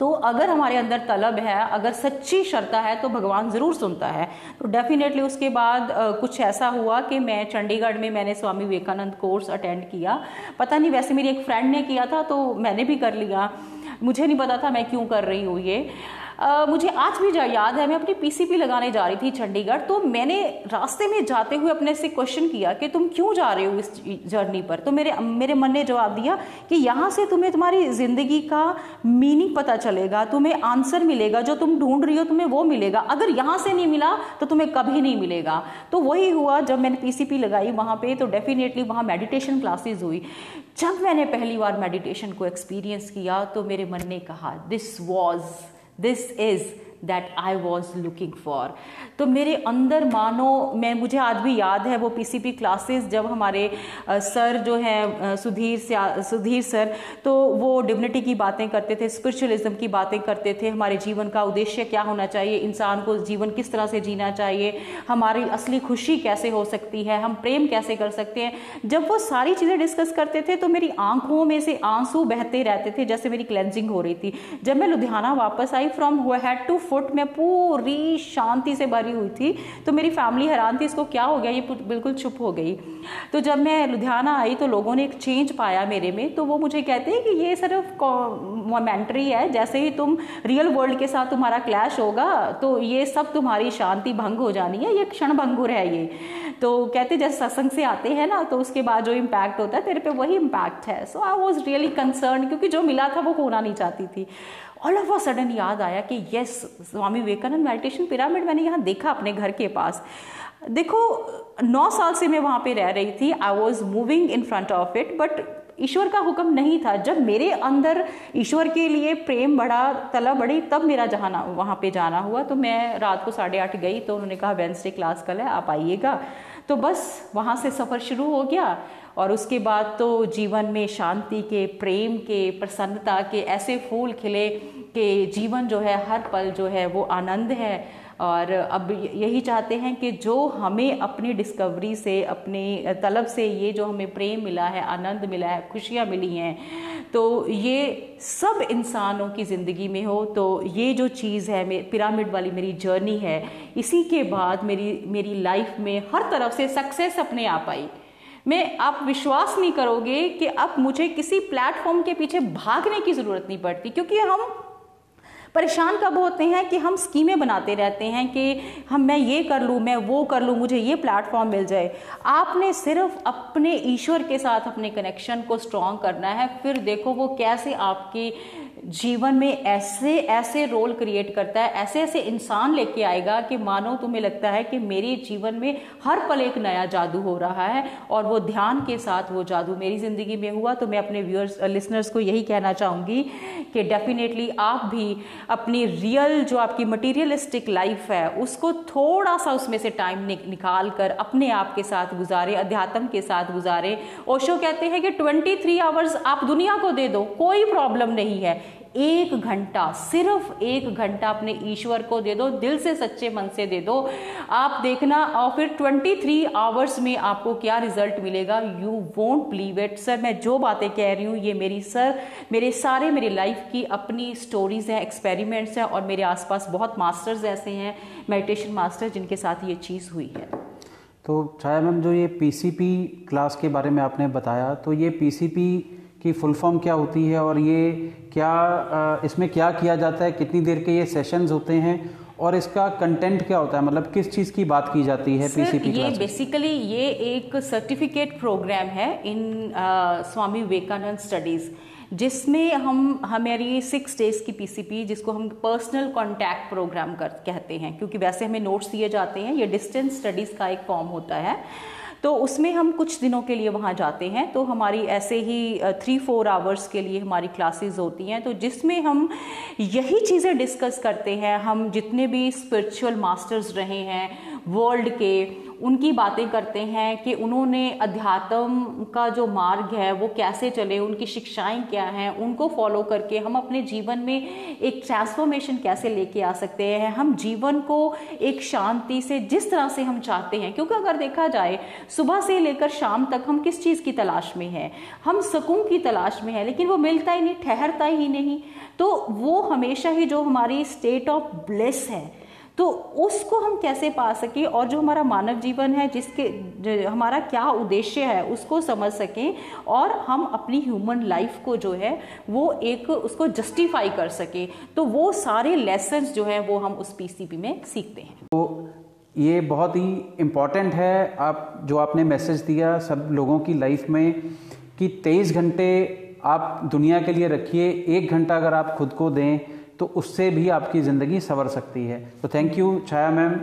तो अगर हमारे अंदर तलब है, अगर सच्ची श्रद्धा है तो भगवान ज़रूर सुनता है। तो डेफिनेटली उसके बाद कुछ ऐसा हुआ कि मैं चंडीगढ़ में मैंने स्वामी विवेकानंद कोर्स अटेंड किया। पता नहीं, वैसे मेरी एक फ्रेंड ने किया था तो मैंने भी कर लिया। मुझे नहीं पता था मैं क्यों कर रही हूँ ये। मुझे आज भी याद है, मैं अपनी पीसीपी लगाने जा रही थी चंडीगढ़ तो मैंने रास्ते में जाते हुए अपने से क्वेश्चन किया कि तुम क्यों जा रहे हो इस जर्नी पर? तो मेरे मेरे मन ने जवाब दिया कि यहाँ से तुम्हें तुम्हारी ज़िंदगी का मीनिंग पता चलेगा, तुम्हें आंसर मिलेगा, जो तुम ढूंढ रही हो तुम्हें वो मिलेगा। अगर यहाँ से नहीं मिला तो तुम्हें कभी नहीं मिलेगा। तो वही हुआ, जब मैंने पीसीपी लगाई वहाँ पे तो डेफिनेटली वहाँ मेडिटेशन क्लासेस हुई। जब मैंने पहली बार मेडिटेशन को एक्सपीरियंस किया तो मेरे मन ने कहा this was this is that I was looking for तो मेरे अंदर मानो, मैं, मुझे आज भी याद है वो पीसीपी क्लासेस जब हमारे सर जो हैं सुधीर सुधीर सर तो वो डिग्निटी की बातें करते थे स्पिरिचुअलिज्म की बातें करते थे, हमारे जीवन का उद्देश्य क्या होना चाहिए, इंसान को जीवन किस तरह से जीना चाहिए, हमारी असली खुशी कैसे हो सकती है, हम प्रेम कैसे कर सकते हैं। जब वो सारी चीज़ें डिस्कस करते थे तो मेरी आँखों में से आँसू बहते रहते थे, जैसे मेरी क्लेंजिंग हो रही थी। जब मैं लुधियाना वापस आई फ्रॉम हैड टू फुट में पूरी शांति से भरी हुई थी। तो मेरी फैमिली हैरान थी, इसको क्या हो गया? ये बिल्कुल चुप हो गई। तो जब मैं लुधियाना आई तो लोगों ने एक चेंज पाया मेरे में। तो वो मुझे कहते हैं कि ये सिर्फ़ मोमेंट्री है। जैसे ही तुम रियल वर्ल्ड के साथ तुम्हारा क्लैश होगा तो ये सब तुम्हारी शांति भंग हो जानी है। ये क्षण भंगुर है ये। तो कहते जैसे सत्संग से आते हैं ना तो उसके बाद जो इम्पैक्ट होता है, तेरे पे वही इम्पैक्ट है। So I was really concern क्योंकि जो मिला था, वो होना नहीं चाहती थी। ऑल ऑफ़ अ सडन याद आया कि yes Swami Vivekananda meditation pyramid मैंने यहाँ देखा अपने घर के पास। देखो, नौ साल से मैं वहाँ पे रह रही थी I was moving in front of it but ईश्वर का हुक्म नहीं था। जब मेरे अंदर ईश्वर के लिए प्रेम बढ़ा, तला बढ़ी, तब मेरा जहाँ वहाँ पे जाना हुआ। तो मैं रात को साढ़े आठ गई तो उन्होंने कहा वेंसडे क्लास कल है, आप आइएगा। तो बस वहाँ से सफ़र शुरू हो गया। और उसके बाद तो जीवन में शांति के, प्रेम के, प्रसन्नता के ऐसे फूल खिले कि जीवन जो है, हर पल जो है, वो आनंद है। और अब यही चाहते हैं कि जो हमें अपनी डिस्कवरी से, अपने तलब से ये जो हमें प्रेम मिला है, आनंद मिला है, खुशियाँ मिली हैं तो ये सब इंसानों की ज़िंदगी में हो तो ये जो चीज़ है पिरामिड वाली मेरी जर्नी है, इसी के बाद मेरी मेरी लाइफ में हर तरफ़ से सक्सेस अपने आप आई। मैं आप विश्वास नहीं करोगे कि अब मुझे किसी प्लेटफॉर्म के पीछे भागने की ज़रूरत नहीं पड़ती, क्योंकि हम परेशान कब होते हैं कि हम स्कीमें बनाते रहते हैं कि हम, मैं ये कर लूँ, मैं वो कर लूँ, मुझे ये प्लेटफॉर्म मिल जाए। आपने सिर्फ़ अपने ईश्वर के साथ अपने कनेक्शन को स्ट्रॉन्ग करना है, फिर देखो वो कैसे आपकी जीवन में ऐसे ऐसे रोल क्रिएट करता है, ऐसे ऐसे इंसान लेके आएगा कि मानो तुम्हें लगता है कि मेरे जीवन में हर पल एक नया जादू हो रहा है और वो ध्यान के साथ वो जादू मेरी ज़िंदगी में हुआ। तो मैं अपने व्यूअर्स लिसनर्स को यही कहना चाहूँगी कि डेफिनेटली आप भी अपनी रियल जो आपकी मटीरियलिस्टिक लाइफ है, उसको थोड़ा सा उसमें से टाइम निकाल कर अपने आप के साथ गुजारे, अध्यात्म के साथ गुजारे। ओशो कहते हैं कि ट्वेंटी थ्री आवर्स आप दुनिया को दे दो, कोई प्रॉब्लम नहीं है। एक घंटा, सिर्फ़ एक घंटा अपने ईश्वर को दे दो, दिल से सच्चे मन से दे दो। आप देखना और फिर 23 थ्री आवर्स में आपको क्या रिज़ल्ट मिलेगा? You won't believe it sir मैं जो बातें कह रही हूँ, ये मेरी सर मेरे सारे मेरी लाइफ की अपनी स्टोरीज हैं एक्सपेरिमेंट्स हैं और मेरे आसपास बहुत मास्टर्स ऐसे हैं मेडिटेशन मास्टर जिनके साथ ये चीज़ हुई है। तो छाया मैम, जो ये पीसीपी क्लास के बारे में आपने बताया तो ये पीसीपी की फुल फॉर्म क्या होती है और ये क्या इसमें क्या किया जाता है कितनी देर के ये सेशंस होते हैं और इसका कंटेंट क्या होता है मतलब किस चीज़ की बात की जाती है पीसीपी ये बेसिकली ये एक सर्टिफिकेट प्रोग्राम है in ah, Swami Vivekananda studies जिसमें हम हमारी सिक्स डेज़ की पीसीपी जिसको हम पर्सनल कांटेक्ट प्रोग्राम कर कहते हैं क्योंकि वैसे हमें नोट्स दिए जाते हैं ये डिस्टेंस स्टडीज़ का एक फॉर्म होता है। तो उसमें हम कुछ दिनों के लिए वहाँ जाते हैं। तो हमारी ऐसे ही थ्री फोर आवर्स के लिए हमारी क्लासेस होती हैं। तो जिसमें हम यही चीज़ें डिस्कस करते हैं। हम जितने भी स्पिरिचुअल मास्टर्स रहे हैं वर्ल्ड के उनकी बातें करते हैं कि उन्होंने अध्यात्म का जो मार्ग है, वो कैसे चले, उनकी शिक्षाएँ क्या हैं, उनको फॉलो करके हम अपने जीवन में एक ट्रांसफॉर्मेशन कैसे लेके आ सकते हैं? हम जीवन को एक शांति से, जिस तरह से हम चाहते हैं, क्योंकि अगर देखा जाए, सुबह से लेकर शाम तक हम किस चीज़ की तलाश में हैं? हम सुकून की तलाश में है, लेकिन वो मिलता ही नहीं, ठहरता ही नहीं। तो वो हमेशा ही जो हमारी स्टेट ऑफ़ ब्लेस है तो उसको हम कैसे पा सकें और जो हमारा मानव जीवन है, जिसके हमारा क्या उद्देश्य है, उसको समझ सकें और हम अपनी ह्यूमन लाइफ को जो है, वो एक उसको जस्टिफाई कर सकें। तो वो सारे लेसन जो है, वो हम उस पीसीपी में सीखते हैं। तो ये बहुत ही इंपॉर्टेंट है। आप, जो आपने मैसेज दिया, सब लोगों की लाइफ में कि तेईस घंटे आप दुनिया के लिए रखिए, एक घंटा अगर आप खुद को दें तो उससे भी आपकी ज़िंदगी संवर सकती है। तो थैंक यू छाया मैम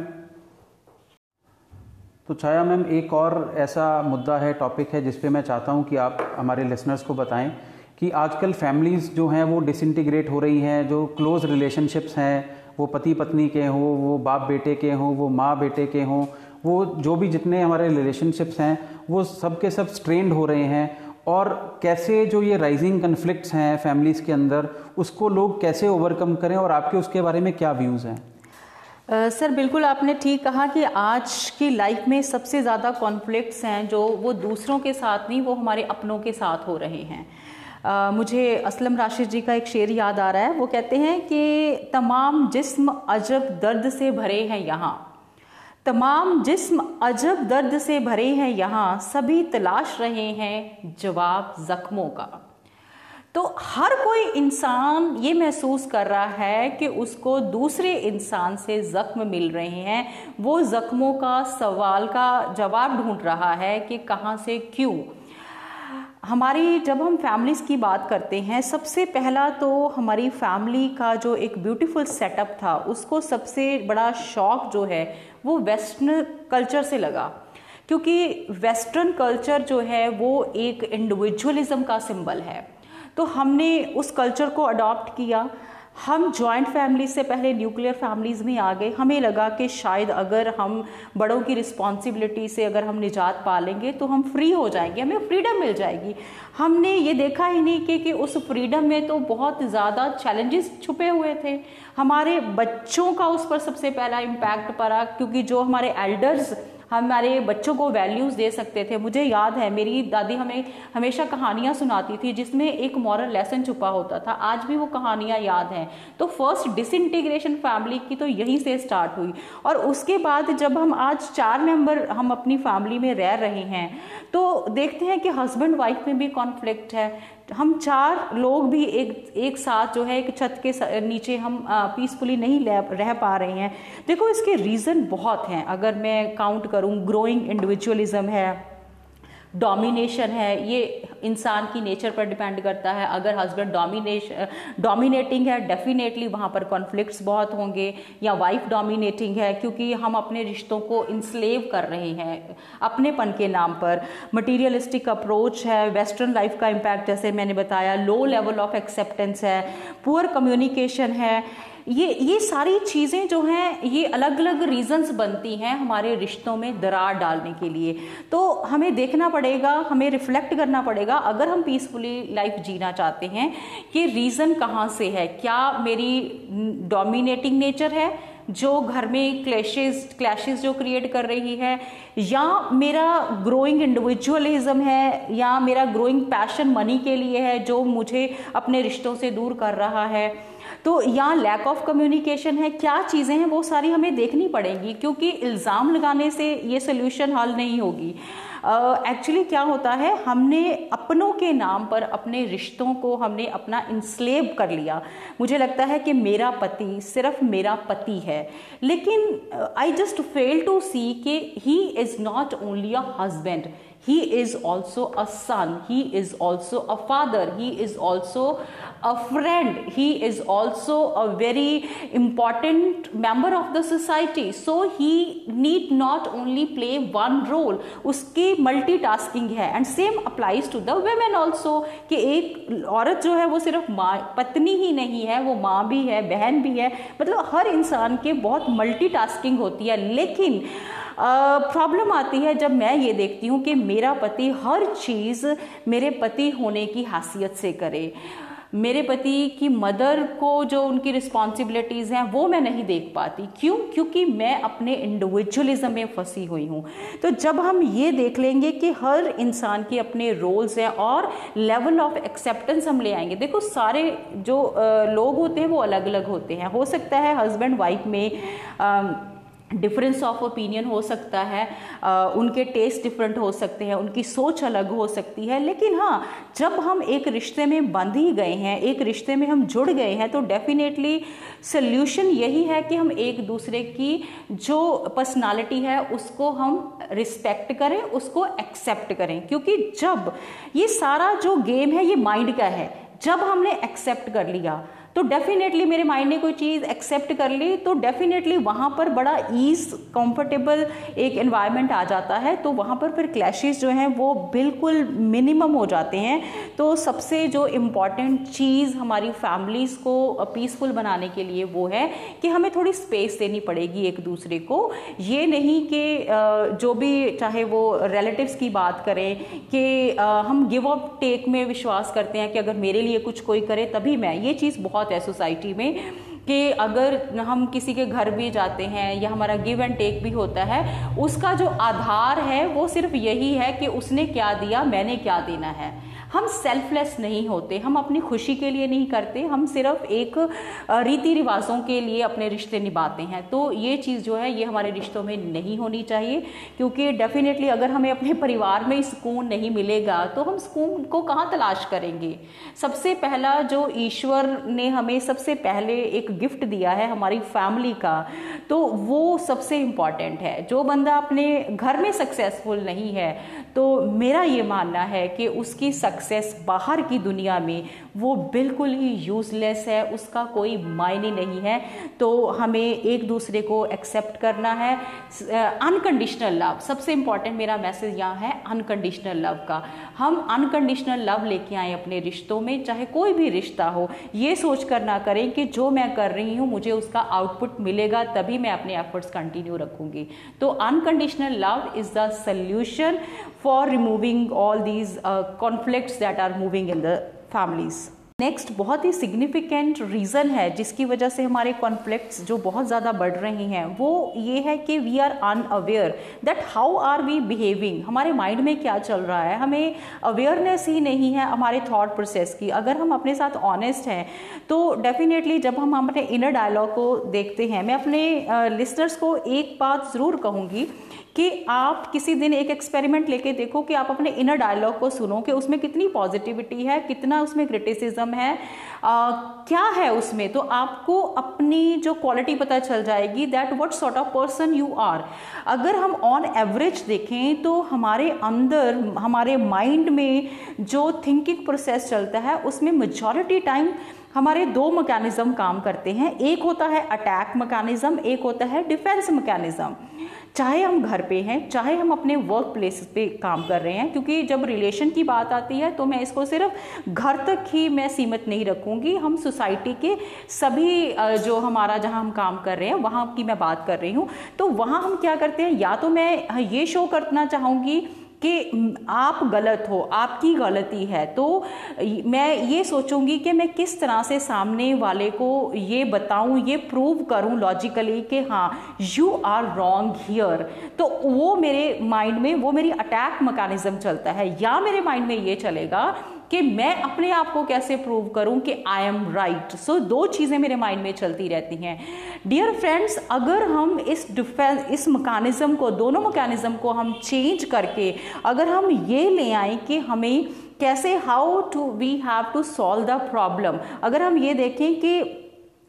तो छाया मैम एक और ऐसा मुद्दा है टॉपिक है जिस पे मैं चाहता हूँ कि आप हमारे लिसनर्स को बताएँ कि आजकल फैमिलीज़ जो हैं, वो डिसइंटीग्रेट हो रही हैं, जो क्लोज़ रिलेशनशिप्स हैं, वो पति पत्नी के हों, वो बाप बेटे के हों, वो माँ बेटे के हों, वो जो भी जितने हमारे रिलेशनशिप्स हैं, वो सब के सब स्ट्रेंड हो रहे हैं। और कैसे जो ये राइजिंग कन्फ्लिक्ट्स हैं फैमिलीज़ के अंदर उसको लोग कैसे ओवरकम करें और आपके उसके बारे में क्या व्यूज़ हैं? Uh, सर बिल्कुल आपने ठीक कहा कि आज की लाइफ में सबसे ज़्यादा कॉन्फ्लिक्ट्स हैं जो वो दूसरों के साथ नहीं वो हमारे अपनों के साथ हो रहे हैं। uh, मुझे असलम राशिद जी का एक शेर याद आ रहा है। वो कहते हैं कि तमाम जिस्म अजब दर्द से भरे हैं यहाँ। तमाम जिस्म अजब दर्द से भरे हैं यहाँ, सभी तलाश रहे हैं जवाब जख्मों का। तो हर कोई इंसान ये महसूस कर रहा है कि उसको दूसरे इंसान से जख्म मिल रहे हैं। वो जख्मों का सवाल का जवाब ढूंढ रहा है कि कहाँ से क्यों हमारी, जब हम फैमिलीज़ की बात करते हैं, सबसे पहला तो हमारी फैमिली का जो एक ब्यूटीफुल सेटअप था, उसको सबसे बड़ा शौक जो है, वो वेस्टर्न कल्चर से लगा। क्योंकि वेस्टर्न कल्चर जो है, वो एक इंडिविजुअलिज्म का सिंबल है। तो हमने उस कल्चर को अडॉप्ट किया हम जॉइंट फैमिली से पहले न्यूक्लियर फैमिलीज़ में आ गए। हमें लगा कि शायद अगर हम बड़ों की रिस्पॉन्सिबिलिटी से अगर हम निजात पा लेंगे तो हम फ्री हो जाएँगे हमें फ्रीडम मिल जाएगी। हमने ये देखा ही नहीं कि, कि उस फ्रीडम में तो बहुत ज़्यादा चैलेंजेस छुपे हुए थे। हमारे बच्चों का उस पर सबसे पहला इम्पैक्ट पड़ा क्योंकि जो हमारे एल्डर्स हमारे बच्चों को वैल्यूज़ दे सकते थे। मुझे याद है, मेरी दादी हमें हमेशा कहानियाँ सुनाती थी, जिसमें एक मॉरल लेसन छुपा होता था। आज भी वो कहानियाँ याद हैं। तो फ़र्स्ट डिसइंटीग्रेशन फैमिली की तो यहीं से स्टार्ट हुई। और उसके बाद जब हम आज चार मेंबर हम अपनी फैमिली में रह रहे हैं तो देखते हैं कि हस्बैंड वाइफ में भी कॉन्फ्लिक्ट है। हम चार लोग भी एक एक साथ जो है एक छत के नीचे हम पीसफुली नहीं रह पा रहे हैं। देखो इसके रीज़न बहुत हैं। अगर मैं काउंट करूँ ग्रोइंग इंडिविजुअलिज्म है डोमिनेशन है, ये इंसान की नेचर पर डिपेंड करता है। अगर हस्बैंड डोमिनेशन डोमिनेटिंग है डेफिनेटली वहाँ पर कॉन्फ्लिक्ट्स बहुत होंगे, या वाइफ डोमिनेटिंग है, क्योंकि हम अपने रिश्तों को इंस्लेव कर रहे हैं अपनेपन के नाम पर। मटीरियलिस्टिक अप्रोच है वेस्टर्न लाइफ का इम्पैक्ट जैसे मैंने बताया लो लेवल ऑफ़ एक्सेप्टेंस है पुअर कम्युनिकेशन है ये ये सारी चीज़ें जो हैं, ये अलग अलग रीजंस बनती हैं हमारे रिश्तों में दरार डालने के लिए। तो हमें देखना पड़ेगा, हमें रिफ्लेक्ट करना पड़ेगा, अगर हम पीसफुली लाइफ जीना चाहते हैं कि रीज़न कहाँ से है? क्या मेरी डोमिनेटिंग नेचर है, जो घर में क्लैशेज क्लैशेज जो क्रिएट कर रही है, या मेरा ग्रोइंग इंडिविजुअलिज्म है, या मेरा ग्रोइंग पैशन मनी के लिए है, जो मुझे अपने रिश्तों से दूर कर रहा है? तो यहाँ लैक ऑफ़ कम्युनिकेशन है क्या चीज़ें हैं वो सारी हमें देखनी पड़ेंगी क्योंकि इल्ज़ाम लगाने से ये सोल्यूशन हल नहीं होगी। एक्चुअली uh, क्या होता है हमने अपनों के नाम पर अपने रिश्तों को हमने अपना इंस्लेब कर लिया। मुझे लगता है कि मेरा पति सिर्फ़ मेरा पति है। लेकिन I just fail to see कि he is not only a husband he is also a son he is also a father he is also a friend he is also a very important member of the society so he need not only play one role उसकी multitasking है and same applies to the women also कि एक औरत जो है वो सिर्फ़ माँ पत्नी ही नहीं है वो माँ भी है बहन भी है मतलब हर इंसान के बहुत मल्टीटास्किंग होती है लेकिन प्रॉब्लम आती है जब मैं ये देखती हूँ कि मेरा पति हर चीज़ मेरे पति होने की हैसियत से करे। मेरे पति की मदर को जो उनकी रिस्पॉन्सिबिलिटीज़ हैं वो मैं नहीं देख पाती। क्यों? क्योंकि मैं अपने इंडिविजुअलिज्म में फंसी हुई हूँ। तो जब हम ये देख लेंगे कि हर इंसान के अपने रोल्स हैं और लेवल ऑफ़ एक्सेप्टेंस हम ले आएँगे। देखो सारे जो लोग होते हैं वो अलग अलग होते हैं। हो सकता है हस्बैंड वाइफ में आ, डिफरेंस ऑफ़ ओपिनियन हो सकता है आ, उनके टेस्ट डिफरेंट हो सकते हैं उनकी सोच अलग हो सकती है। लेकिन हाँ जब हम एक रिश्ते में बंध ही गए हैं एक रिश्ते में हम जुड़ गए हैं तो डेफिनेटली सल्यूशन यही है कि हम एक दूसरे की जो पर्सनालिटी है उसको हम रिस्पेक्ट करें उसको एक्सेप्ट करें। क्योंकि जब ये सारा जो गेम है ये माइंड का है। जब हमने एक्सेप्ट कर लिया तो डेफिनेटली मेरे माइंड ने कोई चीज़ एक्सेप्ट कर ली तो डेफिनेटली वहाँ पर बड़ा ईज कंफर्टेबल एक एनवायरनमेंट आ जाता है तो वहाँ पर फिर क्लैशेस जो हैं वो बिल्कुल मिनिमम हो जाते हैं। तो सबसे जो इंपॉर्टेंट चीज़ हमारी फैमिलीज़ को पीसफुल बनाने के लिए वो है कि हमें थोड़ी स्पेस देनी पड़ेगी एक दूसरे को। ये नहीं कि जो भी चाहे वो रिलेटिव्स की बात करें कि हम गिव अप टेक में विश्वास करते हैं कि अगर मेरे लिए कुछ कोई करे तभी मैं। ये चीज़ बहुत बहुत है सोसाइटी में, कि अगर हम किसी के घर भी जाते हैं या हमारा गिव एंड टेक भी होता है, उसका जो आधार है वो सिर्फ़ यही है कि उसने क्या दिया, मैंने क्या देना है। हम सेल्फलेस नहीं होते, हम अपनी खुशी के लिए नहीं करते, हम सिर्फ़ एक रीति रिवाजों के लिए अपने रिश्ते निभाते हैं। तो ये चीज़ जो है, ये हमारे रिश्तों में नहीं होनी चाहिए, क्योंकि डेफिनेटली अगर हमें अपने परिवार में सुकून नहीं मिलेगा तो हम सुकून को कहाँ तलाश करेंगे? सबसे पहला जो ईश्वर ने हमें सबसे पहले एक गिफ्ट दिया है हमारी फैमिली का तो वो सबसे इंपॉर्टेंट है। जो बंदा अपने घर में सक्सेसफुल नहीं है तो मेरा ये मानना है कि उसकी सक्सेस बाहर की दुनिया में वो बिल्कुल ही यूज़लेस है, उसका कोई मायने नहीं है। तो हमें एक दूसरे को एक्सेप्ट करना है। अनकंडीशनल लव सबसे इंपॉर्टेंट मेरा मैसेज यहाँ है अनकंडीशनल लव का। हम अनकंडीशनल लव लेके आए अपने रिश्तों में, चाहे कोई भी रिश्ता हो। ये सोच कर ना करें कि जो मैं कर रही हूँ, मुझे उसका आउटपुट मिलेगा, तभी मैं अपने एफर्ट्स कंटिन्यू रखूँगी। तो unconditional love is the solution for removing all these conflicts that are moving in the families next बहुत ही सिग्निफिकेंट रीज़न है जिसकी वजह से हमारे कॉन्फ्लिक्ट्स जो बहुत ज़्यादा बढ़ रहे हैं, वो ये है कि we are unaware that how are we behaving हमारे माइंड में क्या चल रहा है? हमें अवेयरनेस ही नहीं है हमारे थॉट प्रोसेस की। अगर हम अपने साथ ऑनेस्ट हैं तो डेफिनेटली जब हम अपने इनर डायलॉग को देखते हैं, मैं अपने लिसनर्स को एक बात ज़रूर कहूँगी कि आप किसी दिन एक एक्सपेरिमेंट लेके देखो कि आप अपने इनर डायलॉग को सुनो कि उसमें कितनी पॉजिटिविटी है कितना उसमें क्रिटिसिज्म है आ, क्या है उसमें? तो आपको अपनी जो क्वालिटी पता चल जाएगी that what sort of person you are अगर हम ऑन एवरेज देखें तो हमारे अंदर हमारे माइंड में जो थिंकिंग प्रोसेस चलता है उसमें मेजॉरिटी टाइम हमारे दो मैकेनिज्म काम करते हैं। एक होता है अटैक मैकेनिज्म एक होता है डिफेंस मैकेनिज्म चाहे हम घर पे हैं, चाहे हम अपने वर्क प्लेस पे काम कर रहे हैं, क्योंकि जब रिलेशन की बात आती है तो मैं इसको सिर्फ़ घर तक ही मैं सीमित नहीं रखूँगी। हम सोसाइटी के सभी जो हमारा जहाँ हम काम कर रहे हैं, वहाँ की मैं बात कर रही हूँ। तो वहाँ हम क्या करते हैं? या तो मैं ये शो करना चाहूँगी कि आप गलत हो, आपकी गलती है। तो मैं ये सोचूँगी कि मैं किस तरह से सामने वाले को ये बताऊँ, ये प्रूव करूँ लॉजिकली कि हाँ यू आर रॉन्ग हियर तो वो मेरे माइंड में, वो मेरी अटैक मैकेनिज्म चलता है। या मेरे माइंड में ये चलेगा कि मैं अपने आप को कैसे प्रूव करूँ कि आई एम राइट सो दो चीज़ें मेरे माइंड में चलती रहती हैं। डियर फ्रेंड्स अगर हम इस डिफेंस इस मकानिज़म को, दोनों मकानिज़म को हम चेंज करके, अगर हम ये ले आए कि हमें कैसे how to we have to solve the problem अगर हम ये देखें कि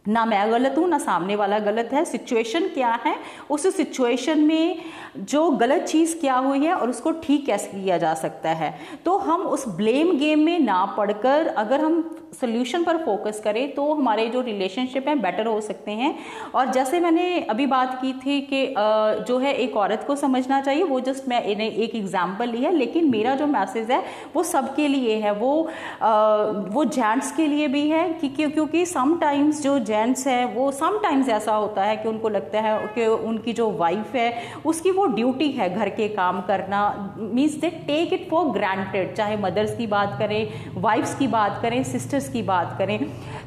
ना मैं गलत हूँ, ना सामने वाला गलत है। सिचुएशन क्या है? उस सिचुएशन में जो गलत चीज़ क्या हुई है और उसको ठीक कैसे किया जा सकता है। तो हम उस ब्लेम गेम में ना पढ़कर अगर हम सोल्यूशन पर फोकस करें तो हमारे जो रिलेशनशिप हैं बेटर हो सकते हैं। और जैसे मैंने अभी बात की थी कि जो है एक औरत को समझना चाहिए, वो जस्ट मैं एक एग्ज़ाम्पल ली है, लेकिन मेरा जो मैसेज है वो सबके लिए है। वो वो जेंट्स के लिए भी है कि क्योंकि समटाइम्स जो हैं, वो समटाइम्स ऐसा होता है कि उनको लगता है कि उनकी जो वाइफ है, उसकी वो ड्यूटी है घर के काम करना। Means they take it for granted चाहे मदर्स की बात करें वाइफ्स की बात करें सिस्टर्स की बात करें।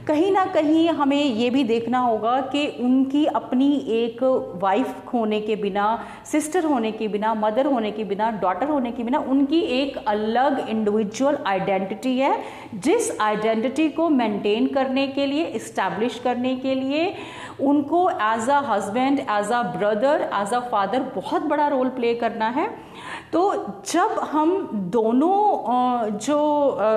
कहीं ना कहीं हमें ये भी देखना होगा कि उनकी अपनी एक वाइफ होने के बिना सिस्टर होने के बिना मदर होने के बिना डॉटर होने के बिना, उनकी एक अलग इंडिविजुअल आइडेंटिटी है, जिस आइडेंटिटी को मेंटेन करने के लिए इस्टेब्लिश करने के लिए उनको as a husband as a brother as a father बहुत बड़ा रोल प्ले करना है। तो जब हम दोनों जो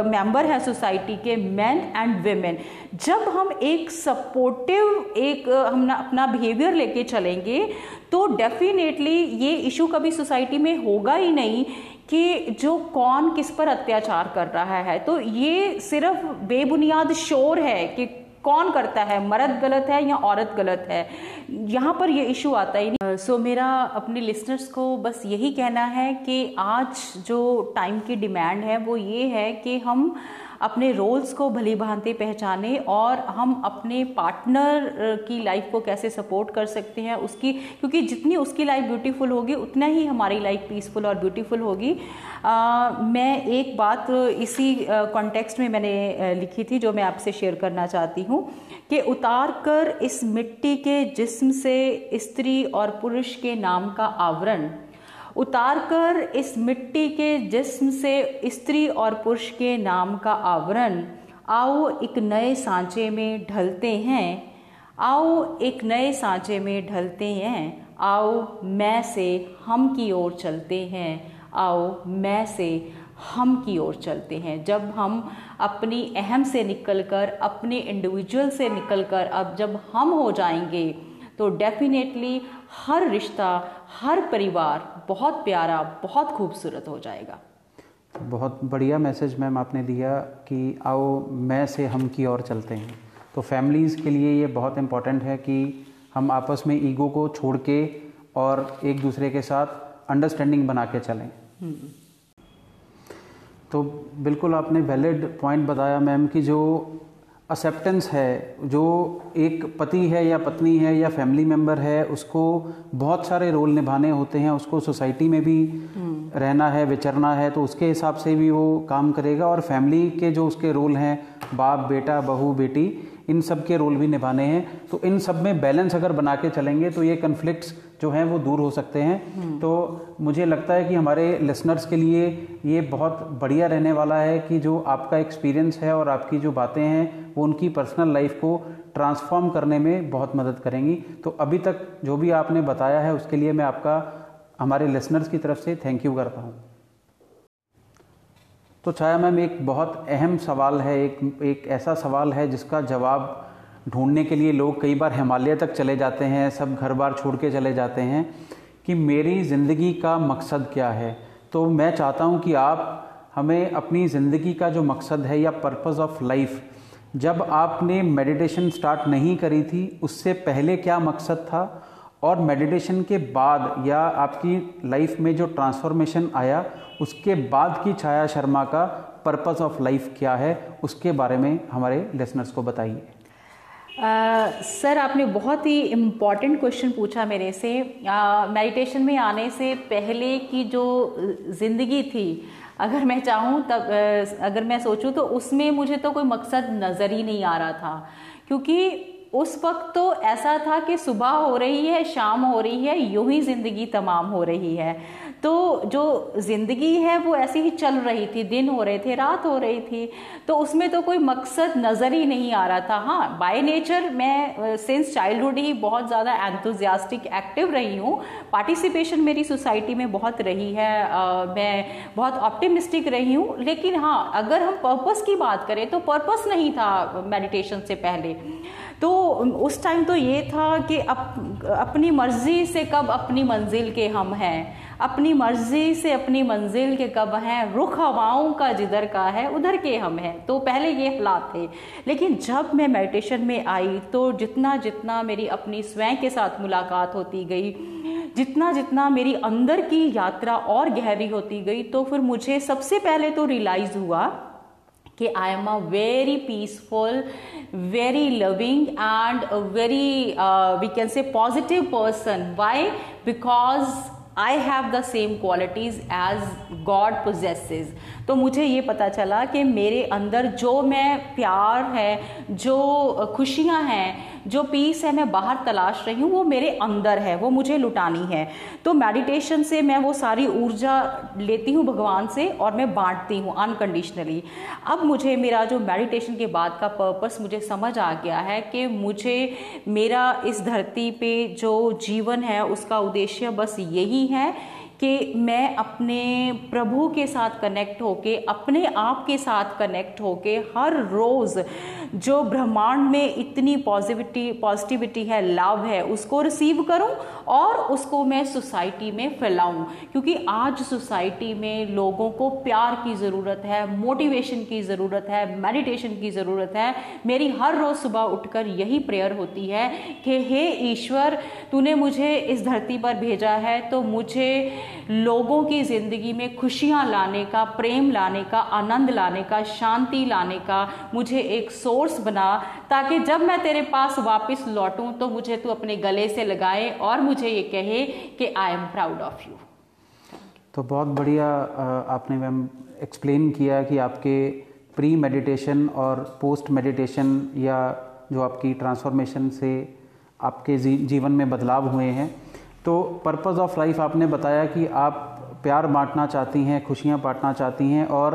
मेंबर हैं सोसाइटी के मैन एंड वेमेन जब हम एक सपोर्टिव एक हम अपना बिहेवियर लेके चलेंगे तो डेफिनेटली ये इशू कभी सोसाइटी में होगा ही नहीं कि जो कौन किस पर अत्याचार कर रहा है। तो ये सिर्फ़ बेबुनियाद शोर है कि कौन करता है? मर्द गलत है या औरत गलत है? यहाँ पर ये इशू आता ही नहीं। सो so, मेरा अपने लिसनर्स को बस यही कहना है कि आज जो टाइम की डिमांड है वो ये है कि हम अपने रोल्स को भली भांति पहचाने और हम अपने पार्टनर की लाइफ को कैसे सपोर्ट कर सकते हैं उसकी, क्योंकि जितनी उसकी लाइफ ब्यूटीफुल होगी, उतना ही हमारी लाइफ पीसफुल और ब्यूटीफुल होगी। मैं एक बात इसी कॉन्टेक्स्ट में मैंने लिखी थी जो मैं आपसे शेयर करना चाहती हूँ कि उतार कर इस मिट्टी के जिस्म से स्त्री और पुरुष के नाम का आवरण उतारकर इस मिट्टी के जिस्म से स्त्री और पुरुष के नाम का आवरण। आओ एक नए सांचे में ढलते हैं। आओ एक नए सांचे में ढलते हैं। आओ मैं से हम की ओर चलते हैं। आओ मैं से हम की ओर चलते हैं। जब हम अपनी अहम से निकलकर, अपने इंडिविजुअल से निकलकर, अब जब हम हो जाएँगे तो डेफिनेटली हर रिश्ता, हर परिवार बहुत प्यारा बहुत खूबसूरत हो जाएगा। बहुत बढ़िया मैसेज मैम आपने दिया कि आओ मैं से हम की ओर चलते हैं। तो फैमिलीज़ के लिए ये बहुत इंपॉर्टेंट है कि हम आपस में ईगो को छोड़ के और एक दूसरे के साथ अंडरस्टैंडिंग बना के चलें। तो बिल्कुल आपने वैलिड पॉइंट बताया मैम कि जो एक्सेप्टेंस है जो एक पति है या पत्नी है या फैमिली मेंबर है उसको बहुत सारे रोल निभाने होते हैं उसको सोसाइटी में भी हम्म। रहना है विचरना है तो उसके हिसाब से भी वो काम करेगा और फैमिली के जो उसके रोल हैं बाप बेटा बहू बेटी इन सब के रोल भी निभाने हैं तो इन सब में बैलेंस अगर बना के चलेंगे तो ये कन्फ्लिक्ट्स जो हैं वो दूर हो सकते हैं। तो मुझे लगता है कि हमारे लिसनर्स के लिए ये बहुत बढ़िया रहने वाला है कि जो आपका एक्सपीरियंस है और आपकी जो बातें हैं, वो उनकी पर्सनल लाइफ को ट्रांसफॉर्म करने में बहुत मदद करेंगी तो अभी तक जो भी आपने बताया है, उसके लिए मैं आपका, हमारे लिसनर्स की तरफ़ से थैंक यू करता हूँ तो छाया मैम एक बहुत अहम सवाल है, एक एक ऐसा सवाल है जिसका जवाब ढूँढने के लिए लोग कई बार हिमालय तक चले जाते हैं, सब घर बार छोड़ के चले जाते हैं कि मेरी ज़िंदगी का मकसद क्या है। तो मैं चाहता हूँ कि आप हमें अपनी ज़िंदगी का जो मकसद है या पर्पज़ ऑफ़ लाइफ जब आपने मेडिटेशन स्टार्ट नहीं करी थी, उससे पहले क्या मकसद था? और मेडिटेशन के बाद या आपकी लाइफ में जो ट्रांसफॉर्मेशन आया, उसके बाद की छाया शर्मा का पर्पज़ ऑफ़ लाइफ क्या है, उसके बारे में हमारे लिसनर्स को बताइए। सर, आपने बहुत ही इंपॉर्टेंट क्वेश्चन पूछा मेरे से। मेडिटेशन में आने से पहले की जो ज़िंदगी थी, अगर मैं चाहूँ तब अगर मैं सोचूँ तो उसमें मुझे तो कोई मकसद नज़र ही नहीं आ रहा था। क्योंकि उस वक्त तो ऐसा था कि सुबह हो रही है, शाम हो रही है, यूँ ही ज़िंदगी तमाम हो रही है। तो जो ज़िंदगी है वो ऐसी ही चल रही थी दिन हो रहे थे रात हो रही थी तो उसमें तो कोई मकसद नज़र ही नहीं आ रहा था। हाँ बाय नेचर मैं सिंस चाइल्डहुड ही बहुत ज़्यादा एंथुजियास्टिक एक्टिव रही हूँ। पार्टिसिपेशन मेरी सोसाइटी में बहुत रही है आ, मैं बहुत ऑप्टिमिस्टिक रही हूँ। लेकिन हाँ अगर हम पर्पस की बात करें तो पर्पस नहीं था मेडिटेशन से पहले। तो उस टाइम तो ये था कि अप, अपनी मर्ज़ी से कब अपनी मंजिल के हम हैं। अपनी मर्ज़ी से अपनी मंजिल के कब हैं रुख हवाओं का जिधर का है, उधर के हम हैं। तो पहले ये हालात थे। लेकिन जब मैं मेडिटेशन में आई तो जितना जितना मेरी अपनी स्वयं के साथ मुलाकात होती गई, जितना जितना मेरी अंदर की यात्रा और गहरी होती गई तो फिर मुझे सबसे पहले तो रियलाइज़ हुआ कि I am a very peaceful very loving and very we can say positive person why because I have the same qualities as God possesses तो मुझे ये पता चला कि मेरे अंदर जो मैं प्यार है, जो खुशियाँ हैं जो पीस है, मैं बाहर तलाश रही हूँ, वो मेरे अंदर है, वो मुझे लुटानी है। तो मेडिटेशन से मैं वो सारी ऊर्जा लेती हूँ भगवान से और मैं बांटती हूँ अनकंडीशनली अब मुझे मेरा जो मेडिटेशन के बाद का पर्पस मुझे समझ आ गया है कि मुझे मेरा इस धरती पे जो जीवन है, उसका उद्देश्य बस यही है कि मैं अपने प्रभु के साथ कनेक्ट होके, अपने आप के साथ कनेक्ट होके हर रोज़ जो ब्रह्मांड में इतनी पॉजिटिविटी पॉजिटिविटी है लव है, उसको रिसीव करूँ और उसको मैं सोसाइटी में फैलाऊं। क्योंकि आज सोसाइटी में लोगों को प्यार की ज़रूरत है मोटिवेशन की ज़रूरत है मेडिटेशन की ज़रूरत है। मेरी हर रोज़ सुबह उठकर यही प्रेयर होती है कि, हे ईश्वर, तूने मुझे इस धरती पर भेजा है तो मुझे लोगों की ज़िंदगी में खुशियाँ लाने का, प्रेम लाने का, आनंद लाने का, शांति लाने का मुझे एक सोर्स बना, ताकि जब मैं तेरे पास वापस लौटूं तो मुझे तू अपने गले से लगाए और मुझे ये कहे कि I am proud of you तो बहुत बढ़िया आपने मैम एक्सप्लेन किया कि आपके प्री मेडिटेशन और पोस्ट मेडिटेशन या जो आपकी ट्रांसफॉर्मेशन से आपके जीवन में बदलाव हुए हैं। तो पर्पज़ ऑफ़ लाइफ आपने बताया कि आप प्यार बांटना चाहती हैं खुशियाँ बांटना चाहती हैं और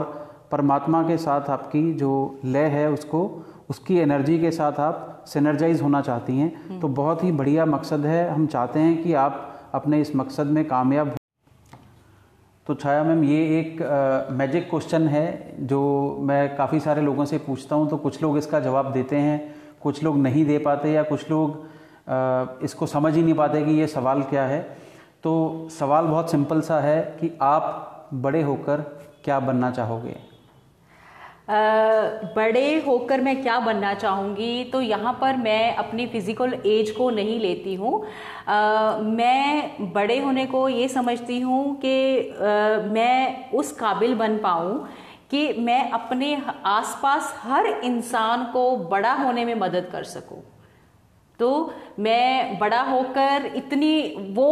परमात्मा के साथ आपकी जो लय है उसको उसकी एनर्जी के साथ आप सिनर्जाइज होना चाहती हैं। हम्म। तो बहुत ही बढ़िया मकसद है। हम चाहते हैं कि आप अपने इस मकसद में कामयाब तो छाया मैम ये एक मैजिक क्वेश्चन है जो मैं काफ़ी सारे लोगों से पूछता हूँ तो कुछ लोग इसका जवाब देते हैं कुछ लोग नहीं दे पाते या कुछ लोग इसको समझ ही नहीं पाते कि ये सवाल क्या है। तो सवाल बहुत सिंपल सा है कि आप बड़े होकर क्या बनना चाहोगे? बड़े होकर मैं क्या बनना चाहूँगी? तो यहाँ पर मैं अपनी फ़िज़िकल एज को नहीं लेती हूँ। मैं बड़े होने को ये समझती हूँ कि मैं उस काबिल बन पाऊँ कि मैं अपने आसपास हर इंसान को बड़ा होने में मदद कर सकूँ। तो मैं बड़ा होकर इतनी वो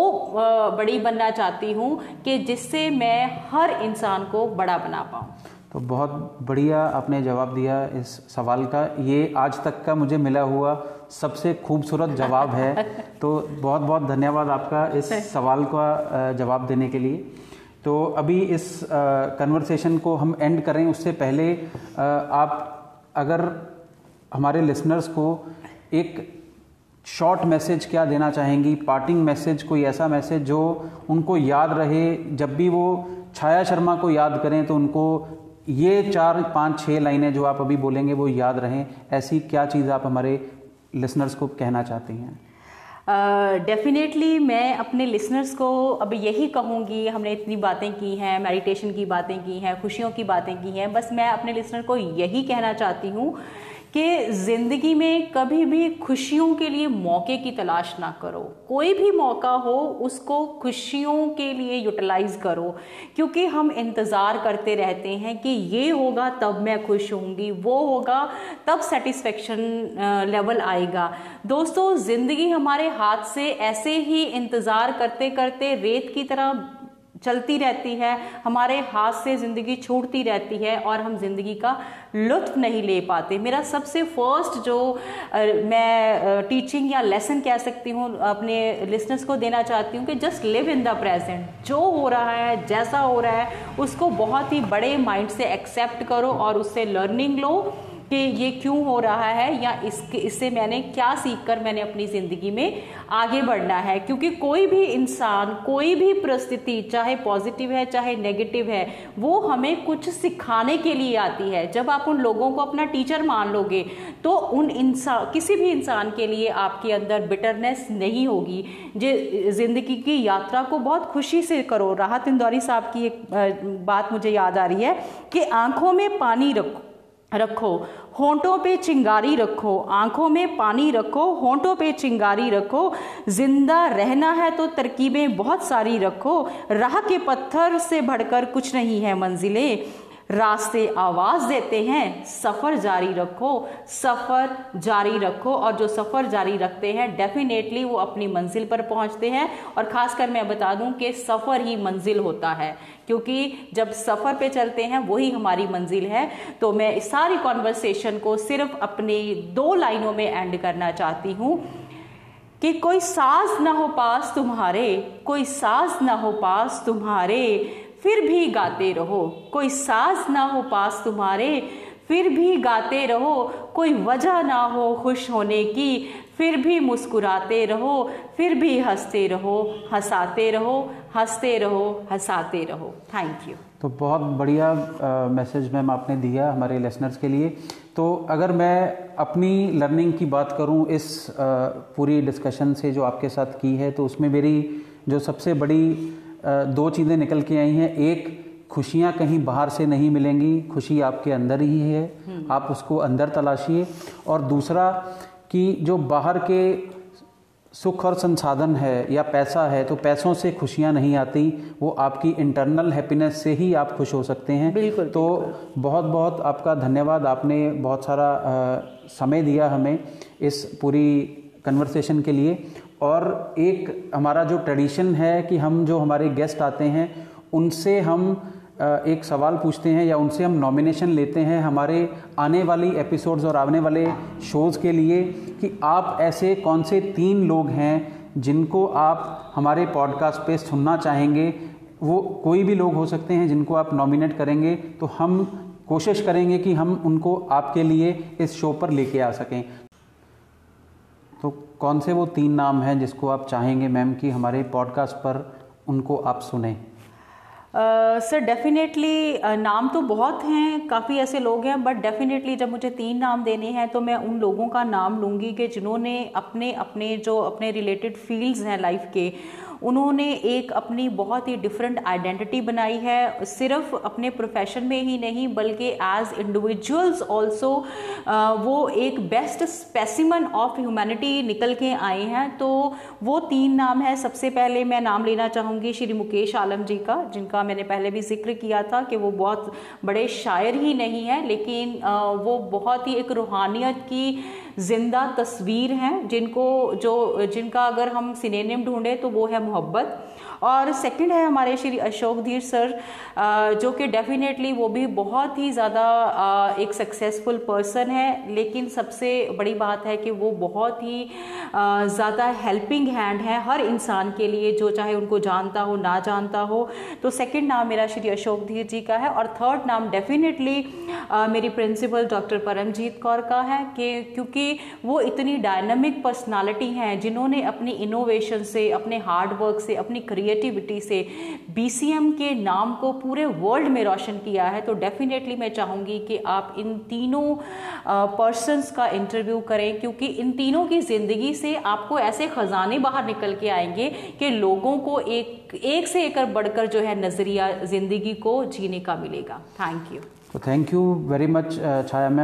बड़ी बनना चाहती हूँ कि जिससे मैं हर इंसान को बड़ा बना पाऊँ। तो बहुत बढ़िया आपने जवाब दिया इस सवाल का। ये आज तक का मुझे मिला हुआ सबसे खूबसूरत जवाब है। तो बहुत बहुत धन्यवाद आपका इस सवाल का जवाब देने के लिए। तो अभी इस कन्वर्सेशन को हम एंड करें। उससे पहले आप अगर हमारे लिसनर्स को एक शॉर्ट मैसेज क्या देना चाहेंगी पार्टिंग मैसेज कोई ऐसा मैसेज जो उनको याद रहे जब भी वो छाया शर्मा को याद करें तो उनको ये चार पाँच छः लाइनें जो आप अभी बोलेंगे वो याद रहें। ऐसी क्या चीज़ आप हमारे लिसनर्स को कहना चाहती हैं? डेफिनेटली uh, मैं अपने लिसनर्स को अब यही कहूँगी हमने इतनी बातें की हैं मेडिटेशन की बातें की हैं खुशियों की बातें की हैं बस मैं अपने लिसनर को यही कहना चाहती हूँ कि ज़िंदगी में कभी भी खुशियों के लिए मौके की तलाश ना करो। कोई भी मौका हो, उसको खुशियों के लिए यूटिलाइज करो। क्योंकि हम इंतज़ार करते रहते हैं कि ये होगा, तब मैं खुश होंगी, वो होगा, तब सेटिस्फेक्शन लेवल आएगा। दोस्तों, ज़िंदगी हमारे हाथ से ऐसे ही इंतज़ार करते करते रेत की तरह चलती रहती है, हमारे हाथ से ज़िंदगी छूटती रहती है और हम ज़िंदगी का लुत्फ नहीं ले पाते। मेरा सबसे फ़र्स्ट जो मैं टीचिंग या लेसन कह सकती हूँ, अपने लिसनर्स को देना चाहती हूँ कि just live in the present जो हो रहा है, जैसा हो रहा है, उसको बहुत ही बड़े माइंड से एक्सेप्ट करो और उससे लर्निंग लो। कि ये क्यों हो रहा है या इसके, इससे मैंने क्या सीख कर मैंने अपनी ज़िंदगी में आगे बढ़ना है? क्योंकि कोई भी इंसान, कोई भी परिस्थिति, चाहे पॉजिटिव है, चाहे नेगेटिव है, वो हमें कुछ सिखाने के लिए आती है। जब आप उन लोगों को अपना टीचर मान लोगे तो उन इंसान किसी भी इंसान के लिए आपके अंदर बिटरनेस नहीं होगी। जो, ज़िंदगी की यात्रा को बहुत खुशी से करो। राहत इंदौरी साहब की एक बात मुझे याद आ रही है कि आँखों में पानी रखो। रखो। होंठों पे चिंगारी रखो। आँखों में पानी रखो। होंठों पे चिंगारी रखो। ज़िंदा रहना है तो तरकीबें बहुत सारी रखो। राह के पत्थर से भड़कर कुछ नहीं है मंजिलें। रास्ते आवाज़ देते हैं, सफ़र जारी रखो, सफ़र जारी रखो और जो सफ़र जारी रखते हैं डेफिनेटली वो अपनी मंजिल पर पहुँचते हैं और खासकर मैं बता दूँ कि सफ़र ही मंजिल होता है, क्योंकि जब सफ़र पे चलते हैं, वही हमारी मंजिल है। तो मैं इस सारी कॉन्वर्सेशन को सिर्फ़ अपनी दो लाइनों में एंड करना चाहती हूँ कि कोई साज ना हो पास तुम्हारे, कोई साज ना हो पास तुम्हारे। फिर भी गाते रहो। कोई साज ना हो पास तुम्हारे फिर भी गाते रहो। कोई वजह ना हो खुश होने की फिर भी मुस्कुराते रहो। फिर भी हँसते रहो हंसाते रहो हँसते रहो हंसाते रहो। थैंक यू तो बहुत बढ़िया मैसेज मैम आपने दिया हमारे लेसनर्स के लिए। तो अगर मैं अपनी लर्निंग की बात करूँ इस आ, पूरी डिस्कशन से जो आपके साथ की है तो उसमें मेरी जो सबसे बड़ी दो चीज़ें निकल के आई हैं। एक खुशियाँ कहीं बाहर से नहीं मिलेंगी खुशी आपके अंदर ही है हम्म। आप उसको अंदर तलाशिए। और दूसरा कि जो बाहर के सुख और संसाधन है या पैसा है तो पैसों से खुशियाँ नहीं आती वो आपकी इंटरनल हैप्पीनेस से ही आप खुश हो सकते हैं। बिल्कुल तो बिल्कुल। बहुत बहुत आपका धन्यवाद। आपने बहुत सारा आ, समय दिया हमें इस पूरी कन्वर्सेशन के लिए। और एक हमारा जो ट्रेडिशन है कि हम जो हमारे गेस्ट आते हैं, उनसे हम एक सवाल पूछते हैं या उनसे हम नॉमिनेशन लेते हैं हमारे आने वाली एपिसोड्स और आने वाले शोज़ के लिए कि आप ऐसे कौन से तीन लोग हैं जिनको आप हमारे पॉडकास्ट पे सुनना चाहेंगे। वो कोई भी लोग हो सकते हैं जिनको आप नॉमिनेट करेंगे तो हम कोशिश करेंगे कि हम उनको आपके लिए इस शो पर लेके आ सकें। तो कौन से वो तीन नाम हैं जिसको आप चाहेंगे मैम कि हमारे पॉडकास्ट पर उनको आप सुने? सर uh, डेफिनेटली uh, नाम तो बहुत हैं काफ़ी ऐसे लोग हैं बट डेफिनेटली जब मुझे तीन नाम देने हैं तो मैं उन लोगों का नाम लूँगी कि जिन्होंने अपने अपने जो अपने रिलेटेड फील्ड्स हैं लाइफ के। उन्होंने एक अपनी बहुत ही डिफरेंट आइडेंटिटी बनाई है, सिर्फ़ अपने प्रोफेशन में ही नहीं, बल्कि एज इंडिविजुअल्स ऑल्सो वो एक बेस्ट स्पेसिमन ऑफ़ ह्यूमैनिटी निकल के आए हैं। तो वो तीन नाम है। सबसे पहले मैं नाम लेना चाहूँगी श्री मुकेश आलम जी का, जिनका मैंने पहले भी ज़िक्र किया था कि वो बहुत बड़े शायर ही नहीं है, लेकिन वो बहुत ही एक रूहानियत की ज़िंदा तस्वीर हैं जिनको जो जिनका अगर हम सिनेम ढूंढे तो वो है मोहब्बत। और सेकंड है हमारे श्री अशोक धीर सर जो कि डेफिनेटली वो भी बहुत ही ज़्यादा एक सक्सेसफुल पर्सन है, लेकिन सबसे बड़ी बात है कि वो बहुत ही ज़्यादा हेल्पिंग हैंड है हर इंसान के लिए, जो चाहे उनको जानता हो, ना जानता हो। तो सेकंड नाम मेरा श्री अशोक धीर जी का है और थर्ड नाम डेफिनेटली मेरी प्रिंसिपल डॉक्टर परमजीत कौर का है कि, क्योंकि वो इतनी डायनामिक पर्सनालिटी हैं, जिन्होंने अपनी इनोवेशन से, अपने हार्डवर्क से, अपनी क्रिएटिविटी से बीसीएम के नाम को पूरे वर्ल्ड में रोशन किया है तो डेफिनेटली मैं चाहूँगी कि आप इन तीनों पर्सनस का इंटरव्यू करें, क्योंकि इन तीनों की ज़िंदगी से आपको ऐसे ख़जाने बाहर निकल के आएँगे कि लोगों को एक एक से एक बढ़कर जो है नज़रिया, ज़िंदगी को जीने का मिलेगा। Thank you thank you very much Chhaya ma'am